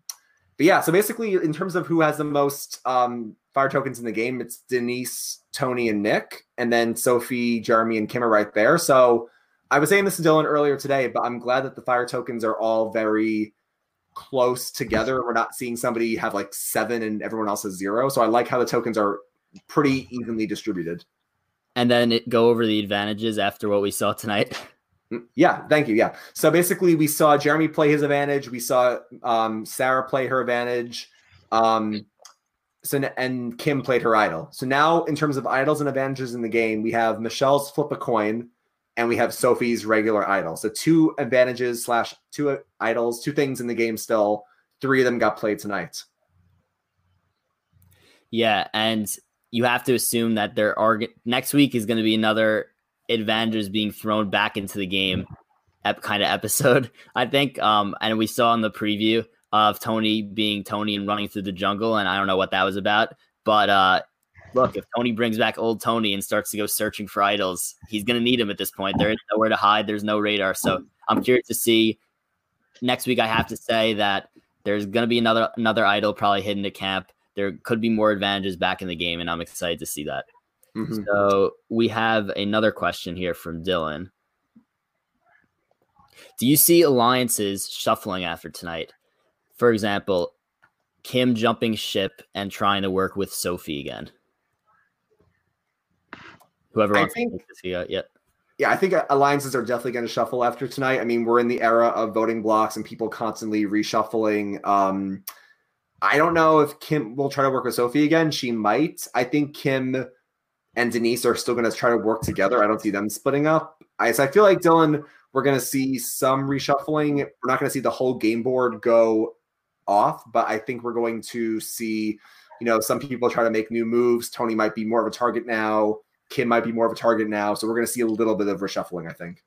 but yeah, so basically, in terms of who has the most um, fire tokens in the game, it's Denise, Tony, and Nick, and then Sophie, Jeremy, and Kim are right there. So I was saying this to Dylan earlier today, but I'm glad that the fire tokens are all very close together. We're not seeing somebody have like seven and everyone else has zero. So I like how the tokens are pretty evenly distributed. And then it, go over the advantages after what we saw tonight. [laughs] Mm, yeah, thank you. Yeah. So basically, we saw Jeremy play his advantage. We saw um, Sarah play her advantage. Um, so and Kim played her idol. So now, in terms of idols and advantages in the game, we have Michelle's flip a coin, and we have Sophie's regular idol. So two advantages slash two idols, two things in the game still. Three of them got played tonight. Yeah, and you have to assume that there are next week is going to be another advantages being thrown back into the game kind of episode. [laughs] I think, um, and we saw in the preview of Tony being Tony and running through the jungle, and I don't know what that was about, but uh, look, if Tony brings back old Tony and starts to go searching for idols, he's going to need him at this point. There is nowhere to hide. There's no radar. So I'm curious to see next week. I have to say that there's going to be another another idol probably hidden at camp. There could be more advantages back in the game, and I'm excited to see that. Mm-hmm. So we have another question here from Dylan. Do you see alliances shuffling after tonight? For example, Kim jumping ship and trying to work with Sophie again? Whoever wants think, to see this, yeah, yeah. Yeah, I think alliances are definitely going to shuffle after tonight. I mean, we're in the era of voting blocs and people constantly reshuffling. Um, I don't know if Kim will try to work with Sophie again. She might. I think Kim and Denise are still going to try to work together. I don't see them splitting up. I, so I feel like Dylan, we're going to see some reshuffling. We're not going to see the whole game board go off, but I think we're going to see, you know, some people try to make new moves. Tony might be more of a target now. Kim might be more of a target now. So we're going to see a little bit of reshuffling, I think.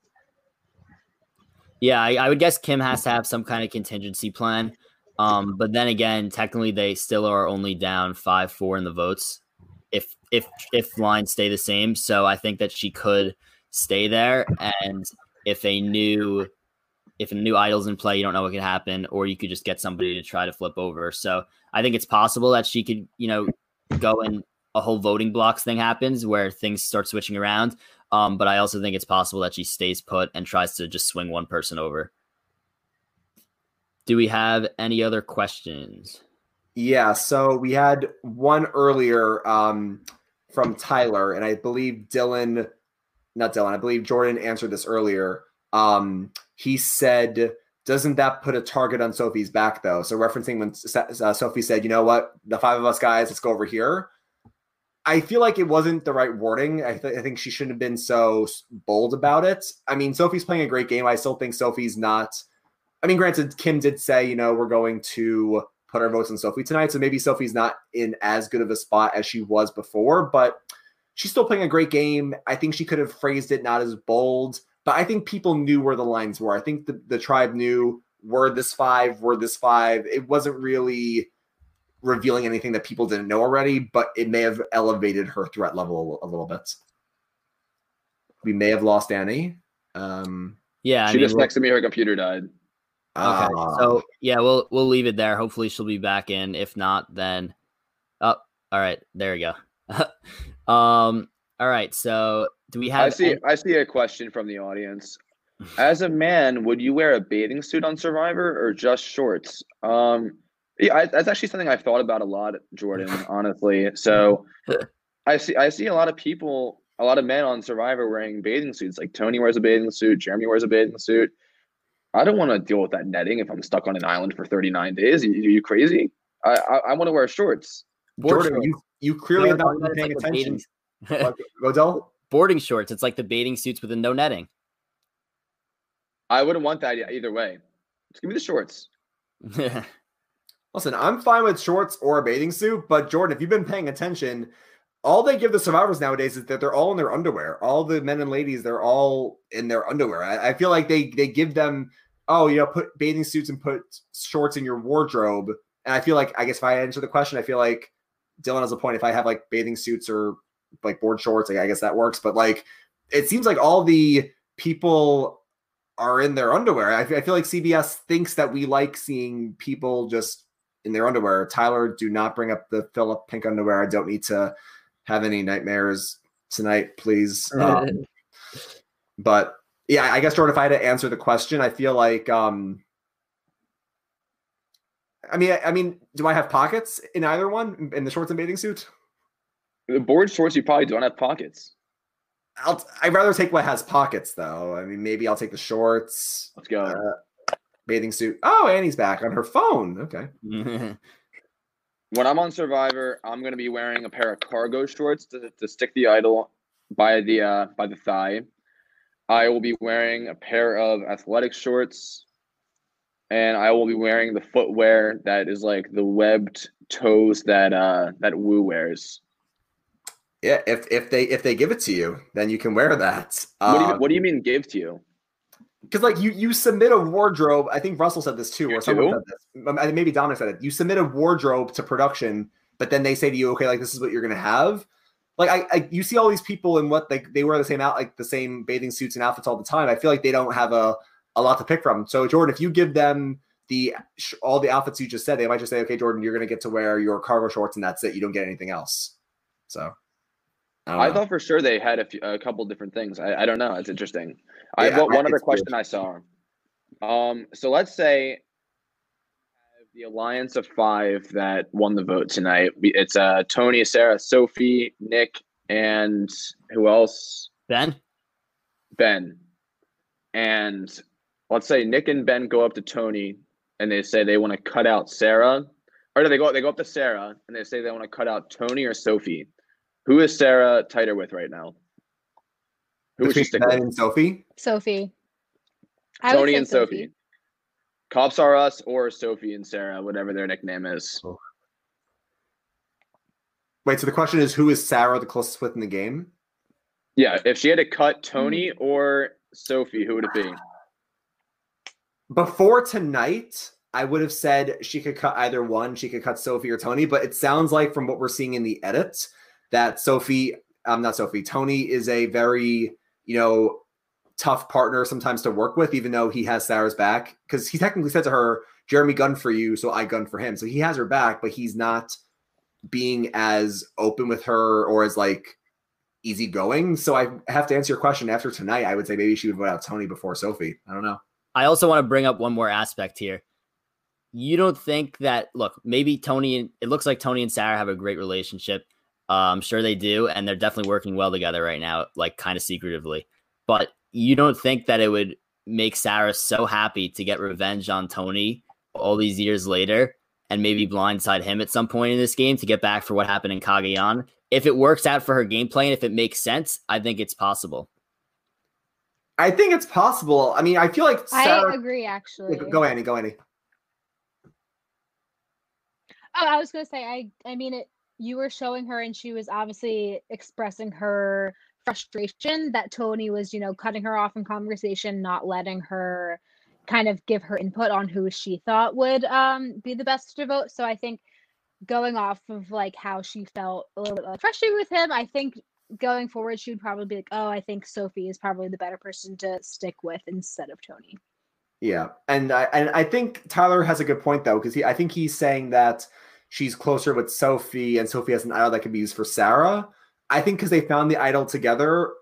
Yeah, I, I, would guess Kim has to have some kind of contingency plan. Um, but then again, technically they still are only down five four in the votes if if if lines stay the same. So I think that she could stay there. And if a new if a new idol's in play, you don't know what could happen, or you could just get somebody to try to flip over. So I think it's possible that she could, you know, go and a whole voting blocs thing happens where things start switching around. Um, but I also think it's possible that she stays put and tries to just swing one person over. Do we have any other questions? Yeah, so we had one earlier um, from Tyler, and I believe Dylan, not Dylan, I believe Jordan answered this earlier. Um, he said, doesn't that put a target on Sophie's back, though? So, referencing when uh, Sophie said, you know what, the five of us guys, let's go over here. I feel like it wasn't the right wording. I, th- I, think she shouldn't have been so bold about it. I mean, Sophie's playing a great game. I still think Sophie's not. I mean, granted, Kim did say, you know, we're going to put our votes on Sophie tonight. So maybe Sophie's not in as good of a spot as she was before, but she's still playing a great game. I think she could have phrased it not as bold, but I think people knew where the lines were. I think the, the tribe knew were this five, were this five. It wasn't really revealing anything that people didn't know already, but it may have elevated her threat level a, a little bit. We may have lost Annie. Um, yeah, she I mean, just texted me her computer died. Okay, uh, so yeah, we'll we'll leave it there. Hopefully, she'll be back in. If not, then oh, all right, there we go. [laughs] um, all right. So, do we have? I see. Any- I see a question from the audience. As a man, would you wear a bathing suit on Survivor or just shorts? Um, yeah, I, that's actually something I've thought about a lot, Jordan. [laughs] honestly, so I see I see a lot of people, a lot of men on Survivor wearing bathing suits. Like Tony wears a bathing suit, Jeremy wears a bathing suit. I don't want to deal with that netting if I'm stuck on an island for 39 days. Are you, crazy? I I, I want to wear shorts. Board Jordan, you you clearly have not been paying like attention. Godell? Boarding shorts. It's like the bathing suits with the no netting. I wouldn't want that either way. Just give me the shorts. [laughs] Listen, I'm fine with shorts or a bathing suit, but Jordan, if you've been paying attention, all they give the survivors nowadays is that they're all in their underwear. All the men and ladies, they're all in their underwear. I, I feel like they they give them, oh, you know, put bathing suits and put shorts in your wardrobe. And I feel like, I guess if I answer the question, I feel like Dylan has a point. If I have like bathing suits or like board shorts, like, I guess that works. But like, it seems like all the people are in their underwear. I, I feel like CBS thinks that we like seeing people just in their underwear. Tyler, do not bring up the Phillip pink underwear. I don't need to have any nightmares tonight, please. Um, but yeah, I guess Jordan, if I had to answer the question, I feel like um I mean, I, mean, do I have pockets in either one in the shorts and bathing suit? The board shorts, you probably don't have pockets. I'll. I'd rather take what has pockets, though. I mean, maybe I'll take the shorts. Let's go. Uh, bathing suit. Oh, Annie's back on her phone. Okay. [laughs] when I'm on Survivor, I'm gonna be wearing a pair of cargo shorts to, to stick the idol by the uh, by the thigh. I will be wearing a pair of athletic shorts, and I will be wearing the footwear that is like the webbed toes that uh that Wu wears. Yeah, if if they if they give it to you, then you can wear that. What do you, um, what do you mean give to you? because like you you submit a wardrobe. I think Russell said this too, or someone said this. Um, maybe Domenick said it. You submit a wardrobe to production, but then they say to you, okay, like this is what you're gonna have. Like I, I you see all these people in what like they wear the same out like the same bathing suits and outfits all the time. I feel like they don't have a a lot to pick from. So Jordan, if you give them the all the outfits you just said, they might just say, okay, Jordan, you're gonna get to wear your cargo shorts and that's it. You don't get anything else. So I, I thought for sure they had a, few, a couple different things. I, I don't know. It's interesting. I have one other question I saw. Um, so let's say the alliance of five that won the vote tonight. It's uh Tony, Sarah, Sophie, Nick, and who else? Ben. Ben. And let's say Nick and Ben go up to Tony and they say they want to cut out Sarah. Or do they go they go up to Sarah and they say they want to cut out Tony or Sophie. Who is Sarah tighter with right now? Who Between Ben with? and Sophie? Sophie. Tony and Sophie. Sophie. Cops are us or Sophie and Sarah, whatever their nickname is. Oh. Wait, so the question is who is Sarah the closest with in the game? Yeah, if she had to cut Tony hmm. or Sophie, who would it be? Before tonight, I would have said she could cut either one. She could cut Sophie or Tony, but it sounds like from what we're seeing in the edit that Sophie, I'm um, not Sophie, Tony is a very, you know, tough partner sometimes to work with, even though he has Sarah's back. Because he technically said to her, Jeremy gun for you, so I gun for him. So he has her back, but he's not being as open with her or as like easygoing. So I have to answer your question after tonight. I would say maybe she would vote out Tony before Sophie. I don't know. I also want to bring up one more aspect here. You don't think that look, maybe Tony and it looks like Tony and Sarah have a great relationship. Uh, I'm sure they do, and they're definitely working well together right now, like kind of secretively. But you don't think that it would make Sarah so happy to get revenge on Tony all these years later and maybe blindside him at some point in this game to get back for what happened in Cagayan? If it works out for her gameplay and if it makes sense, I think it's possible. I think it's possible. I mean, I feel like Sarah... I agree. Actually, go Annie. Go Annie. Oh, I was gonna say, I, I mean, it. You were showing her, and she was obviously expressing her frustration that Tony was, you know, cutting her off in conversation, not letting her kind of give her input on who she thought would um, be the best to vote. So I think going off of like how she felt a little bit like frustrated with him, I think going forward she would probably be like, oh, I think Sophie is probably the better person to stick with instead of Tony. Yeah, and I and I think Tyler has a good point though because he I think he's saying that she's closer with Sophie and Sophie has an idol that can be used for Sarah. I think because they found the idol together,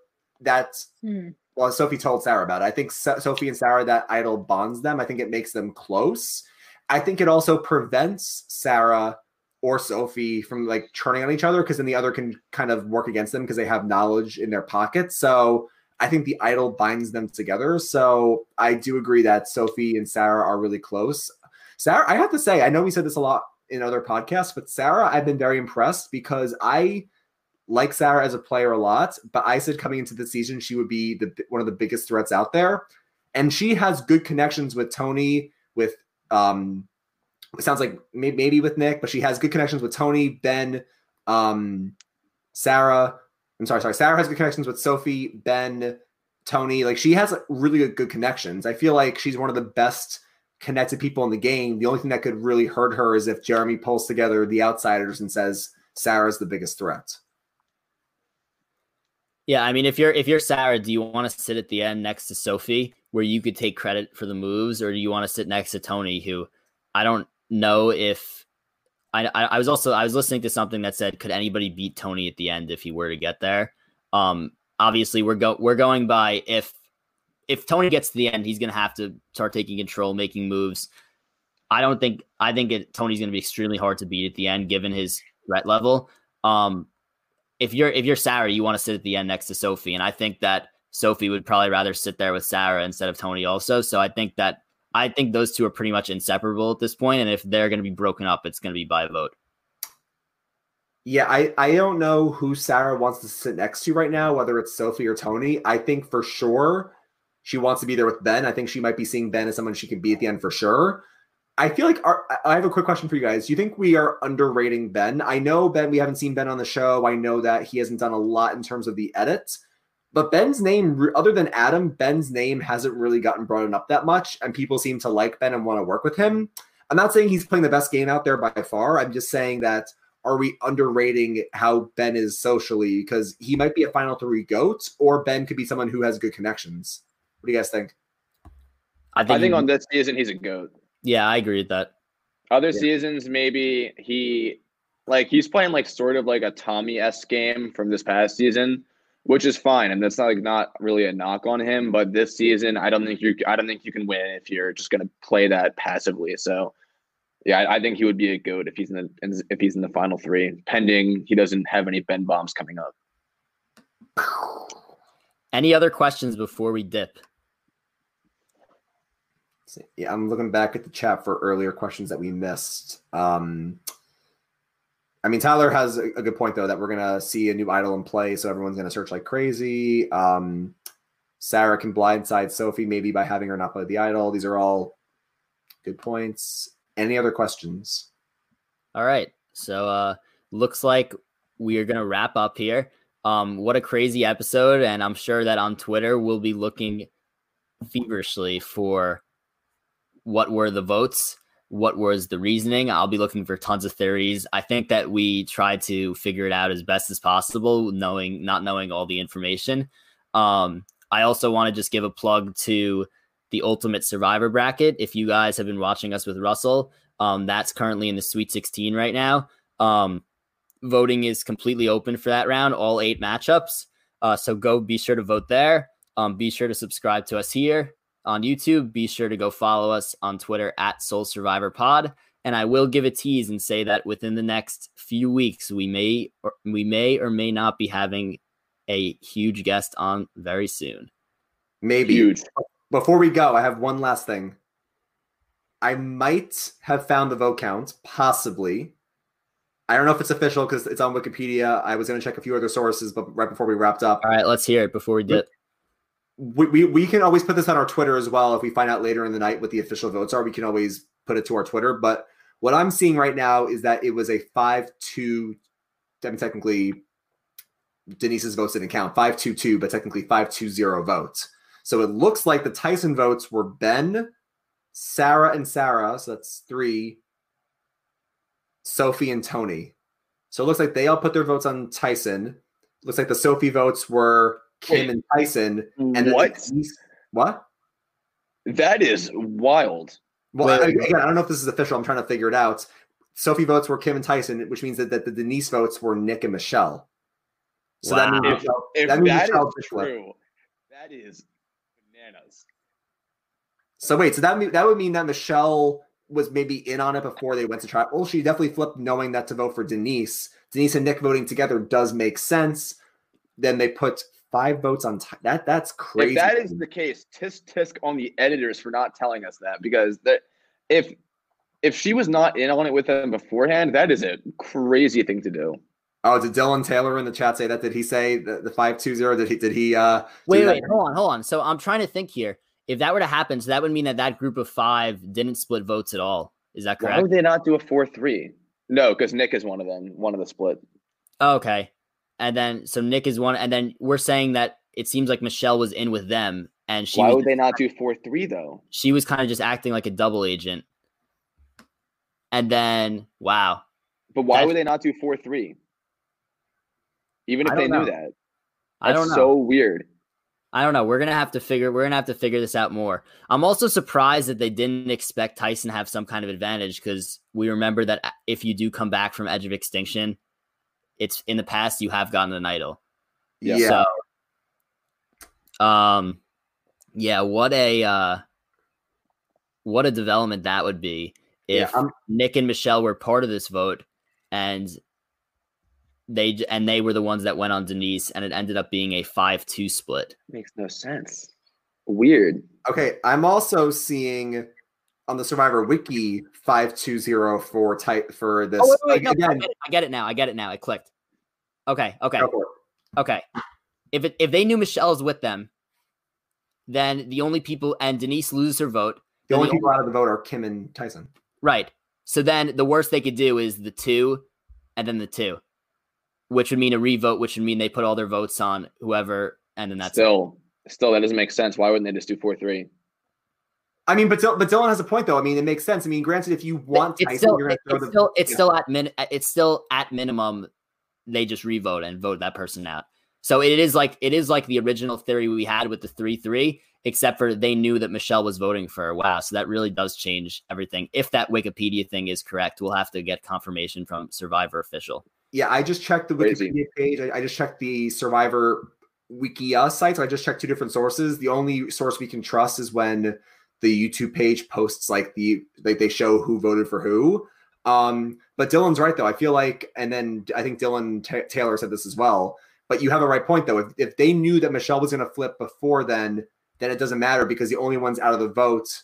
that's hmm. well, Sophie told Sarah about it. I think so- Sophie and Sarah, that idol bonds them. I think it makes them close. I think it also prevents Sarah or Sophie from like turning on each other because then the other can kind of work against them because they have knowledge in their pockets. So I think the idol binds them together. So I do agree that Sophie and Sarah are really close. Sarah, I have to say, I know we said this a lot in other podcasts, but Sarah, I've been very impressed because I like Sarah as a player a lot, but I said coming into the season she would be the one of the biggest threats out there, and she has good connections with Tony, with um, it sounds like maybe with Nick, but she has good connections with Tony, Ben, um, Sarah. I'm sorry, sorry. Sarah has good connections with Sophie, Ben, Tony. Like she has really good, good connections. I feel like she's one of the best connected people in the game. The only thing that could really hurt her is if Jeremy pulls together the outsiders and says Sarah's the biggest threat. Yeah, I mean, if you're if you're Sarah, do you want to sit at the end next to Sophie, where you could take credit for the moves, or do you want to sit next to Tony, who I don't know if I, I was also I was listening to something that said, could anybody beat Tony at the end if he were to get there? Um, obviously, we're go we're going by if if Tony gets to the end, he's going to have to start taking control, making moves. I don't think I think it, Tony's going to be extremely hard to beat at the end, given his threat level. Um, if you're if you're Sarah, you want to sit at the end next to Sophie, and I think that Sophie would probably rather sit there with Sarah instead of Tony also. So I think that I think those two are pretty much inseparable at this point, and if they're going to be broken up, it's going to be by vote. Yeah, I, I don't know who Sarah wants to sit next to right now, whether it's Sophie or Tony. I think for sure she wants to be there with Ben. I think she might be seeing Ben as someone she can be at the end for sure. I feel like our, I have a quick question for you guys. Do you think we are underrating Ben? I know Ben, we haven't seen Ben on the show. I know that he hasn't done a lot in terms of the edits, but Ben's name, other than Adam, Ben's name hasn't really gotten brought up that much, and people seem to like Ben and want to work with him. I'm not saying he's playing the best game out there by far. I'm just saying that are we underrating how Ben is socially? Because he might be a final three goat, or Ben could be someone who has good connections. What do you guys think? I think, I think on this season he's a goat. Yeah, I agree with that. Other yeah. seasons, maybe he like he's playing like sort of like a Tommy s game from this past season, which is fine, and that's not like not really a knock on him. But this season, I don't think you I don't think you can win if you're just gonna play that passively. So Yeah, I, I think he would be a goat if he's in the if he's in the final three, pending he doesn't have any Ben bombs coming up. Any other questions before we dip? Yeah, I'm looking back at the chat for earlier questions that we missed. Um, I mean, Tyler has a, a good point though that we're gonna see a new idol in play, so everyone's gonna search like crazy. Um, Sarah can blindside Sophie maybe by having her not play the idol. These are all good points. Any other questions? All right. So uh looks like we are gonna wrap up here. Um, what a crazy episode, and I'm sure that on Twitter we'll be looking feverishly for what were the votes, what was the reasoning. I'll be looking for tons of theories. I think that we tried to figure it out as best as possible, knowing not knowing all the information. Um, I also want to just give a plug to the Ultimate Survivor bracket. If you guys have been watching us with Russell, um, that's currently in the Sweet 16 right now. Um, voting is completely open for that round, all eight matchups. Uh, so go be sure to vote there. Um, be sure to subscribe to us here on YouTube. Be sure to go follow us on Twitter at Sole Survivor Pod. And I will give a tease and say that within the next few weeks, we may or we may or may not be having a huge guest on very soon. Maybe Huge. Before we go, I have one last thing. I might have found the vote count, possibly. I don't know if it's official because it's on Wikipedia. I was going to check a few other sources, but right before we wrapped up, All right, let's hear it before we dip. We, we, we can always put this on our Twitter as well. If we find out later in the night what the official votes are, we can always put it to our Twitter. But what I'm seeing right now is that it was a 5 2, I mean, technically, Denise's votes didn't count 5 2 2, but technically 5 2 0 votes. So it looks like the Tyson votes were Ben, Sarah, and Sarah. So that's three, Sophie, and Tony. So it looks like they all put their votes on Tyson. Looks like the Sophie votes were Kim and Tyson. And What? Denise- what? That is wild. Well, Wait, I- again, I don't know if this is official. I'm trying to figure it out. Sophie votes were Kim and Tyson, which means that, that the Denise votes were Nick and Michelle. So that means Wow. Michelle, If that means that Michelle is just flipped. true, that is bananas. So wait, so that mean, that would mean that Michelle was maybe in on it before they went to try. Well, she definitely flipped, knowing that to vote for Denise. Denise and Nick voting together does make sense. Then they put five votes on Ty- that. That's crazy. If that is the case, tisk tisk on the editors for not telling us that because that if if she was not in on it with them beforehand, that is a crazy thing to do. oh, did Dylan Taylor in the chat say that? Did he say the, the five two zero? Did he? Did he? uh do Wait, that? wait, hold on, hold on. So I'm trying to think here. If that were to happen, so that would mean that that group of five didn't split votes at all. Is that correct? Why would they not do a four three? No, because Nick is one of them, one of the split. Oh, okay. And then so Nick is one, and then we're saying that it seems like Michelle was in with them, and she Why would they not do four three though? she was kind of just acting like a double agent. And then wow, But why That's- would they not do four three? Even if they don't knew know. that, I don't That's know. So weird. I don't know. We're gonna have to figure. We're gonna have to figure this out more. I'm also surprised that they didn't expect Tyson to have some kind of advantage because we remember that uh, if you do come back from Edge of Extinction, it's in the past you have gotten an idol. Yeah. yeah. So, um, yeah. What a uh, what a development that would be if I'm- Nick and Michelle were part of this vote and they and they were the ones that went on Denise, and it ended up being a five-two split. Makes no sense. Weird. Okay, I'm also seeing on the Survivor Wiki five two zero for type for oh, this. Oh wait, wait, no, I again, get, it, I get it now. I get it now. It clicked. Okay, okay, go for it. okay. If it, if they knew Michelle's with them, then the only people and Denise loses her vote. the then only people out of the vote are Kim and Tyson. Right. So then the worst they could do is the two, and then the two, which would mean a revote, which would mean they put all their votes on whoever, and then that's it. still, still that doesn't make sense. Why wouldn't they just do four three? I mean, but Dylan, but Dylan has a point though. I mean, it makes sense. I mean, granted, if you want it's still you're going to throw it's the still it's yeah. still at min it's still at minimum they just revote and vote that person out. So it is like it is like the original theory we had with the three three, except for they knew that Michelle was voting for her. Wow, so that really does change everything. If that Wikipedia thing is correct, we'll have to get confirmation from Survivor official. Yeah, I just checked the Crazy. Wikipedia page. I, I just checked the Survivor Wikia site. So I just checked two different sources. The only source we can trust is when the YouTube page posts like the like they show who voted for who. Um, but Dylan's right though. I feel like, and then I think Dylan T- Taylor said this as well. But you have a right point though. If, if they knew that Michelle was going to flip before then, then it doesn't matter because the only ones out of the vote.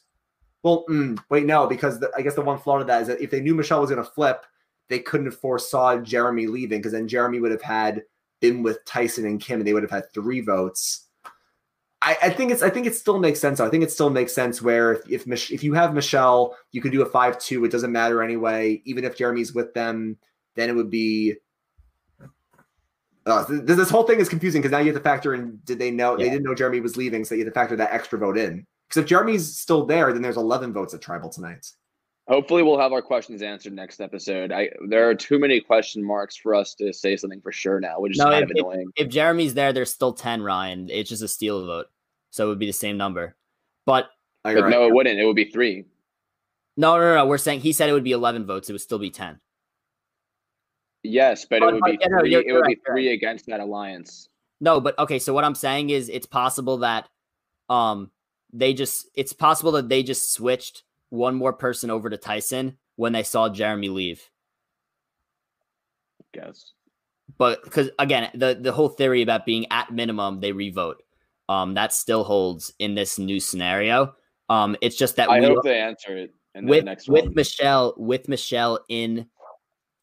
Well, mm, wait, no, because the, I guess the one flaw to that is that if they knew Michelle was going to flip, they couldn't have foresaw Jeremy leaving because then Jeremy would have had been with Tyson and Kim and they would have had three votes. I, I, think it's I think it still makes sense. I think it still makes sense where if if, Mich- if you have Michelle, you could do a five two. It doesn't matter anyway. Even if Jeremy's with them, then it would be. Uh, th- this whole thing is confusing because now you have to factor in. Did they know yeah. they didn't know Jeremy was leaving, so you have to factor that extra vote in. Because if Jeremy's still there, then there's 11 votes at Tribal tonight. Hopefully, we'll have our questions answered next episode. I there are too many question marks for us to say something for sure now, which is no, kind if, of annoying. If, if, Jeremy's there, there's still ten. Ryan, it's just a steal vote, so it would be the same number. But, but right. no, it wouldn't. It would be three. No, no, no, We're saying he said it would be eleven votes. It would still be ten. Yes, but, but it would be yeah, three. it would be three right. against that alliance. No, but okay. So what I'm saying is, it's possible that, um, they just. It's possible that they just switched one more person over to Tyson when they saw Jeremy leave. Guess. But because again, the the whole theory about being at minimum they revote, um, that still holds in this new scenario. Um, it's just that I we, hope they answer it with with one. Michelle with Michelle in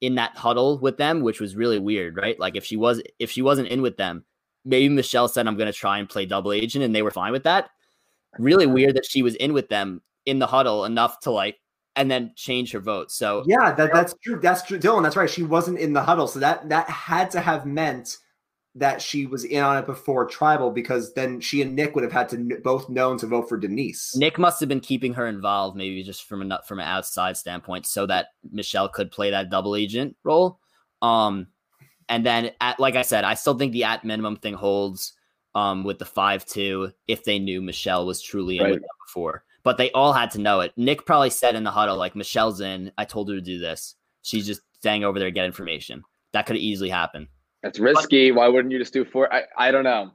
in that huddle with them, which was really weird, right? Like if she was if she wasn't in with them, maybe Michelle said I'm going to try and play double agent, and they were fine with that. Really weird that she was in with them in the huddle enough to like and then change her vote. So yeah, that, that's true. That's true, Dylan. That's right. She wasn't in the huddle, so that that had to have meant that she was in on it before tribal because then she and Nick would have had to n- both known to vote for Denise. Nick must have been keeping her involved, maybe just from a from an outside standpoint, so that Michelle could play that double agent role. Um, and then at like I said, I still think the at minimum thing holds. Um, with the five two, if they knew Michelle was truly in with them before but they all had to know it. Nick probably said in the huddle, like, Michelle's in. I told her to do this. She's just staying over there to get information. That could easily happen. That's risky. But, Why wouldn't you just do four? I, I don't know.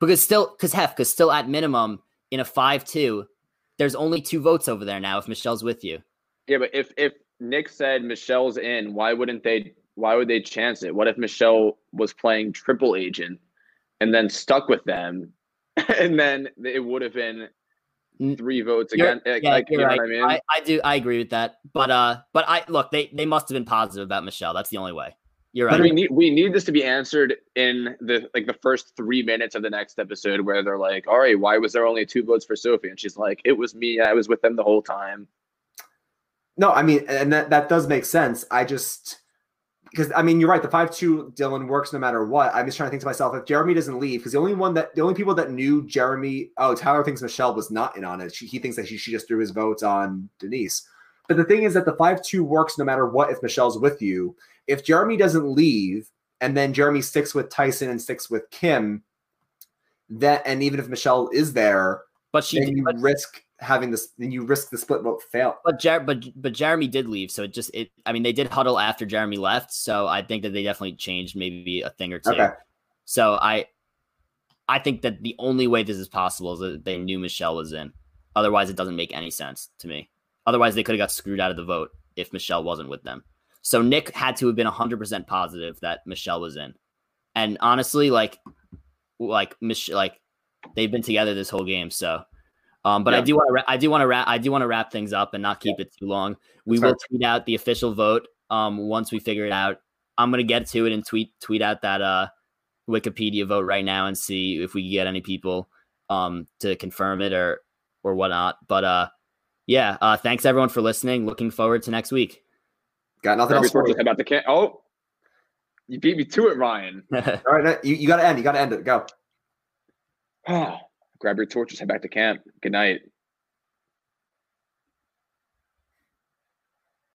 Because still, because Hef, because still at minimum in a 5 2, there's only two votes over there now if Michelle's with you. Yeah, but if if Nick said Michelle's in, why wouldn't they? Why would they chance it? What if Michelle was playing triple agent and then stuck with them, [laughs] and then it would have been three votes again. Yeah, like, you know right. I mean? I, I, do. I agree with that. But uh, but I look. They they must have been positive about Michelle. That's the only way. You're right. But we need we need this to be answered in the like the first three minutes of the next episode, where they're like, "All right, why was there only two votes for Sophie?" And she's like, "It was me. I was with them the whole time." No, I mean, and that that does make sense. I just because I mean, you're right. The five two Dylan works no matter what. I'm just trying to think to myself if Jeremy doesn't leave because the only one that the only people that knew Jeremy. Oh, Tyler thinks Michelle was not in on it. She, he thinks that she, she just threw his votes on Denise. But the thing is that the five two works no matter what if Michelle's with you. If Jeremy doesn't leave and then Jeremy sticks with Tyson and sticks with Kim, that and even if Michelle is there, but she then you risk having this then you risk the split vote fail. But Jer- but but Jeremy did leave, so it just it. I mean, they did huddle after Jeremy left, so I think that they definitely changed maybe a thing or two. Okay. So I, I think that the only way this is possible is that they knew Michelle was in. Otherwise, it doesn't make any sense to me. Otherwise, they could have got screwed out of the vote if Michelle wasn't with them. So Nick had to have been 100% positive that Michelle was in. And honestly, like, like Mich- like they've been together this whole game, so um, but yeah. I do want to ra- I do want to wrap I do want to wrap things up and not keep yeah. it too long. We will tweet out the official vote um, once we figure it out. I'm gonna get to it and tweet tweet out that uh, Wikipedia vote right now and see if we get any people um, to confirm it or or whatnot. But uh, yeah, uh, thanks everyone for listening. Looking forward to next week. Got nothing else for you. about the can. Oh, you beat me to it, Ryan. [laughs] All right, you, you got to end. You got to end it. Go. [sighs] [laughs] grab your torches, head back to camp. Good night.